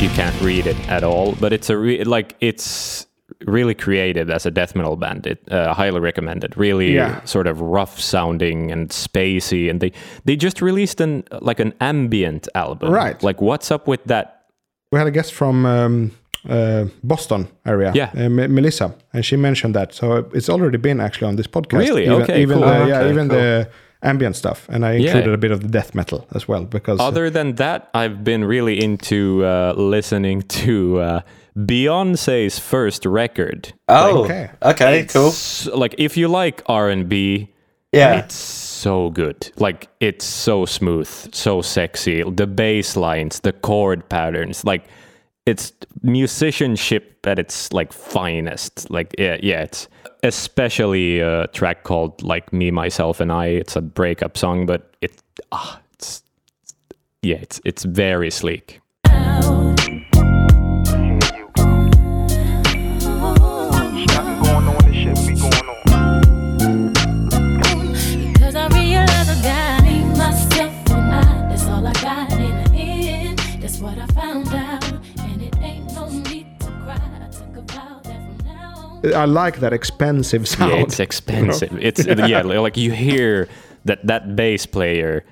You can't read it at all, but it's a re- like it's really creative as a death metal band. It uh, highly recommended. Really Yeah. sort of rough sounding and spacey, and they they just released an like an ambient album. Right. Like what's up with that? We had a guest from um, uh, Boston area, Yeah. uh, M- Melissa, and she mentioned that. So it's already been actually on this podcast. Really? Even, Okay, Even cool. the, yeah, Okay, even cool. the ambient stuff, and I Yeah. included a bit of the death metal as well because uh, Other than that, I've been really into uh, listening to uh, Beyonce's first record. Oh, Okay. okay, cool. Like if you like R and B, Yeah. it's so good. Like it's so smooth, so sexy. The bass lines, the chord patterns, like it's musicianship at its like finest. Like yeah, yeah, it's especially a track called like Me, Myself, and I. It's a breakup song, but it ah, it's yeah, it's it's very sleek. Because I like that expensive sound. Yeah, it's expensive. It's <laughs> yeah, like you hear that that bass player,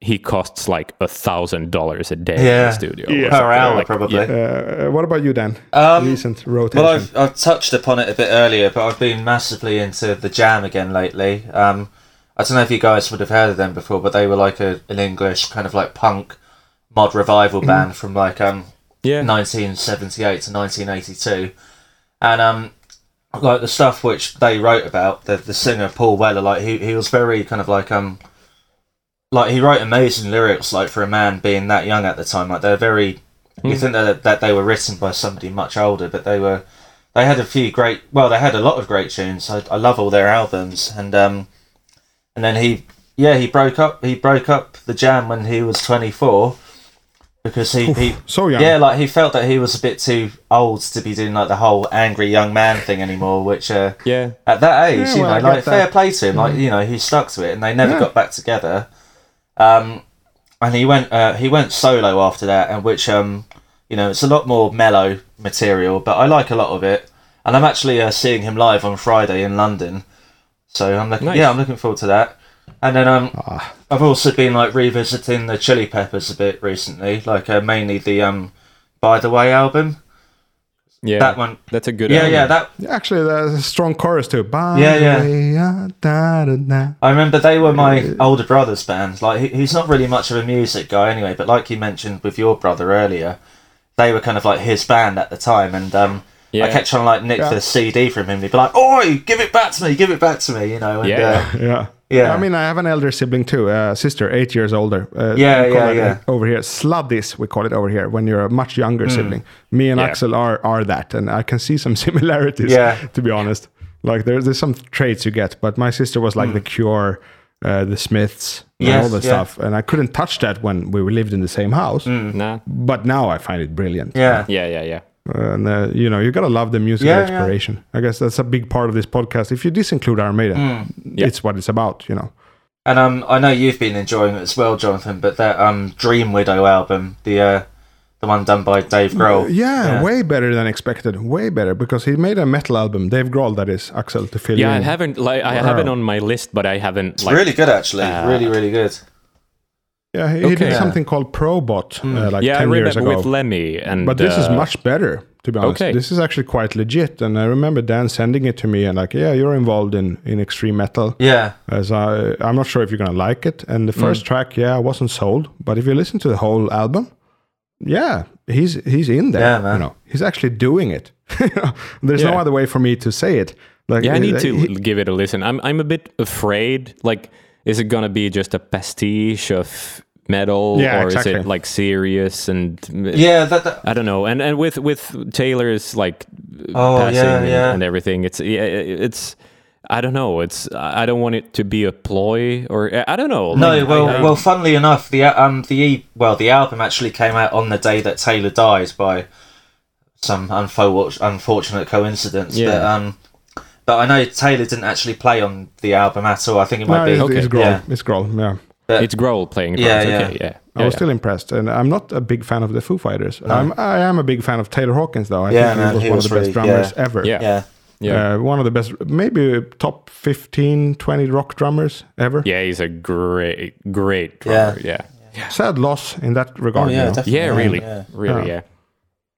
he costs like a thousand dollars a day in the studio. Yeah. or Per hour, Like, probably. yeah. Uh, what about you, Dan? Um, Recent rotation. Well, I've, I've touched upon it a bit earlier, but I've been massively into the Jam again lately. Um, I don't know if you guys would have heard of them before, but they were like a, an English kind of like punk mod revival band from like um Yeah. 1978 to 1982, and um like the stuff which they wrote about the the singer Paul Weller, like he he was very kind of like um like he wrote amazing lyrics like for a man being that young at the time. Like they're very you think that that they were written by somebody much older but they were they had a few great well they had a lot of great tunes. I, I love all their albums. And um and then he yeah he broke up he broke up the jam when he was 24 because he, he so young. yeah like he felt that he was a bit too old to be doing like the whole angry young man thing anymore which uh yeah. at that age, Yeah, you well, know, like that. fair play to him. Like you know, he stuck to it, and they never Yeah. got back together. Um, and he went uh, he went solo after that, and which um, you know, it's a lot more mellow material, but I like a lot of it. And I'm actually uh, seeing him live on Friday in London, so I'm looking. Nice. Yeah, I'm looking forward to that. And then um, Ah. I've also been like revisiting the Chili Peppers a bit recently, like uh, mainly the um, By the Way album. Yeah. That one. That's a good Yeah, album. yeah, that Actually, there's a strong chorus too. By Yeah, the yeah. way, uh, da, da, da. I remember they were my older brother's band. Like he, he's not really much of a music guy anyway, but like you mentioned with your brother earlier, they were kind of like his band at the time, and um, I kept trying to like nick Yeah. the CD from him. He'd be like, "Oi, give it back to me, give it back to me," you know. And, Yeah. uh, <laughs> Yeah. Yeah. I mean, I have an elder sibling too, a sister, eight years older. Uh, Yeah, yeah, it, yeah. uh, Over here, sluddies, we call it over here, when you're a much younger sibling. Me and Yeah. Axel are, are that, and I can see some <laughs> similarities, Yeah. to be honest. Like, there's, there's some traits you get, but my sister was like The Cure, uh, The Smiths, and all that yeah. stuff. And I couldn't touch that when we lived in the same house, Nah. but now I find it brilliant. yeah, Yeah, yeah, yeah. And, uh, you know, you gotta love the musical Yeah, yeah. exploration. I guess that's a big part of this podcast. If you disinclude Iron Maiden, Hmm. it's what it's about, you know. And um, I know you've been enjoying it as well, Jonathan. But that um, Dream Widow album, the uh, the one done by Dave Grohl, Yeah, Yeah. way better than expected. Way better because he made a metal album. Dave Grohl, that is Axel, to fill Yeah, I haven't like I have it on my list, but I haven't it's like really good actually, uh, really, really good. Yeah, he, he did Yeah. something called Probot uh, like yeah, I ten read years that ago. with Lemmy, and but this is uh, much better, to be honest. okay. This is actually quite legit. And I remember Dan sending it to me and like, yeah, you're involved in in extreme metal. Yeah, As I, I'm not sure if you're gonna like it. And the Mm. first track, yeah, I wasn't sold. But if you listen to the whole album, yeah, he's he's in there. Yeah, man. You know, he's actually doing it. <laughs> There's no other way for me to say it. Like, Yeah, I need uh, to he- give it a listen. I'm I'm a bit afraid. Like, is it gonna be just a pastiche of metal, Yeah, or exactly. is it like serious and yeah, that, that I don't know. And and with with Taylor's like Oh, passing yeah, and, yeah. and everything, it's yeah, it's I don't know. It's I don't want it to be a ploy or I don't know. No, Like, well, I- I- well. Funnily enough, the um the e- well the album actually came out on the day that Taylor dies by some unfortunate coincidence. Yeah. But um, but I know Taylor didn't actually play on the album at all. I think it No, might be. it's, Okay. it's Grohl. Yeah. It's Grohl. Yeah. But- It's Grohl playing drums. Yeah, okay, yeah. yeah. I was yeah. still impressed, and I'm not a big fan of the Foo Fighters. I'm, I am a big fan of Taylor Hawkins, though. I Yeah, think man, he was he one was of the best really- drummers yeah. ever. Yeah. yeah. yeah. Uh, one of the best, maybe top 15, 20 rock drummers ever. yeah, he's a great, great drummer. Yeah. yeah. Sad loss in that regard. Oh, you yeah, know. definitely. Yeah, really. Yeah. Really, Yeah.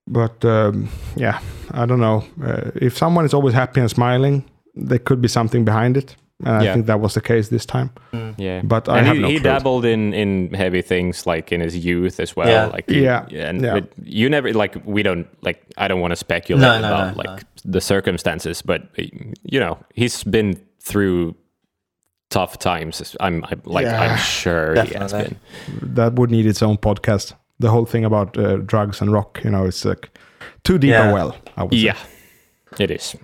Yeah. But um, yeah, I don't know. Uh, if someone is always happy and smiling, there could be something behind it. And I think that was the case this time. Yeah, But I and have he, no he dabbled in in heavy things like in his youth as well. Yeah. Like he- Yeah, and yeah. but you never like we don't like I don't want to speculate No, no, about no, like the circumstances, but you know he's been through tough times. I'm, I'm like Yeah, I'm sure he has been. That would need its own podcast. The whole thing about uh, drugs and rock, you know, it's like too deep Yeah. a well. I would say. Yeah, it is.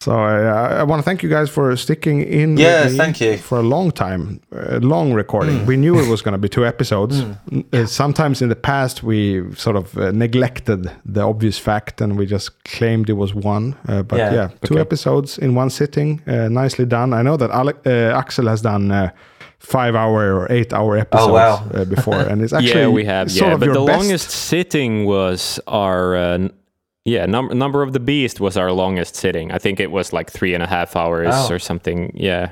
So I, I want to thank you guys for sticking in. Yeah, thank you. for a long time, a long recording. We knew it was going to be two episodes. Uh, sometimes in the past we sort of uh, neglected the obvious fact and we just claimed it was one. Uh, but yeah, Yeah. two Okay. episodes in one sitting, uh, nicely done. I know that Ale- uh, Axel has done. Five hour or eight hour episodes wow. uh, before, and it's <laughs> actually yeah, we have. Yeah, but the best. longest sitting was our. Uh, yeah, number number of the beast was our longest sitting. I think it was like three and a half hours Wow. or something. Yeah,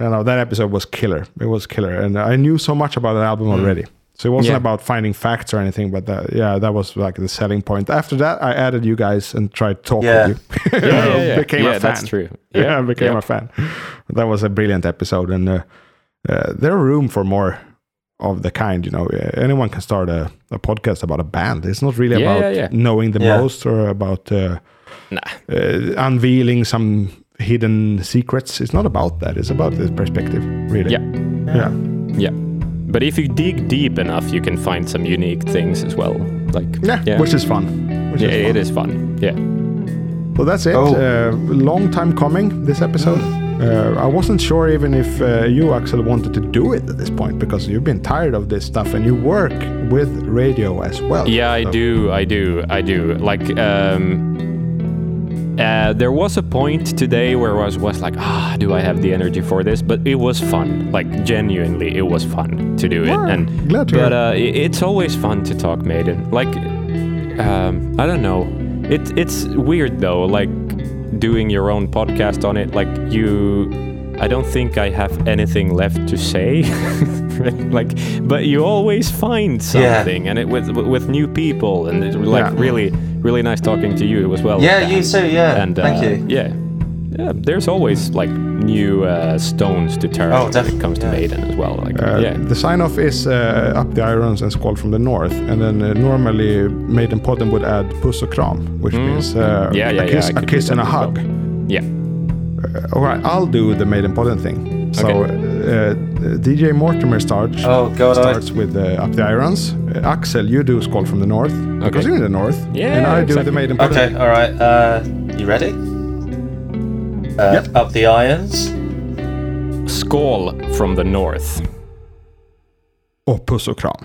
you know that episode was killer it was killer and i knew so much about the album already so it wasn't Yeah. about finding facts or anything but that, yeah that was like the selling point after that i added you guys and tried talking to talk Yeah. with you <laughs> yeah, yeah, yeah. became yeah a fan that's <laughs> true. yeah, I became a fan that was a brilliant episode and uh, uh, there room for more of the kind you know Uh, anyone can start a, a podcast about a band it's not really Yeah, about yeah, yeah. knowing the Yeah. most or about uh, Nah. uh, unveiling some hidden secrets it's not about that it's about the perspective really Yeah. yeah Yeah. But if you dig deep enough, you can find some unique things as well. Like Yeah, which is fun. Which yeah, is fun. it is fun. Yeah. So that's it. Oh. Uh, long time coming. This episode. Uh, I wasn't sure even if uh, you, Axel, wanted to do it at this point because you've been tired of this stuff and you work with radio as well. Yeah, I do. I do. I do. Like, um, uh, there was a point today where I was, was like, ah, do I have the energy for this? But it was fun. Like, genuinely, it was fun to do it. Yeah, and glad to but uh, it's always fun to talk Maiden. Like, um, I don't know. It it's weird though. Like doing your own podcast on it. Like you. I don't think I have anything left to say. <laughs> like, but you always find Yeah. something, and it with with new people, and it's like Yeah. really, really nice talking to you as well. Yeah, you too. Yeah, And thank uh, you. Yeah, yeah. There's always like new uh, stones to turn Oh, when it definitely, comes to yeah. Maiden as well. Like, Uh, yeah, The sign off is uh, Up the Irons and Skål from the North. And then uh, normally Maiden Podden would add Puss och Kram, which means uh, Mm. Yeah, yeah, a kiss, yeah, I a kiss and a hug. well. yeah. All right, I'll do the Maiden Podden thing. So Okay. uh, DJ Mortimer starts. Oh, God, I- starts with uh, Up the Irons. Uh, Axel, you do Skål from the North okay. because you're in the North. Yeah, and I do exactly. the Maiden Podden. Okay, all right. Uh, you ready? Uh, Yep. Up the irons. Skål from the north. Och Puss och Kram.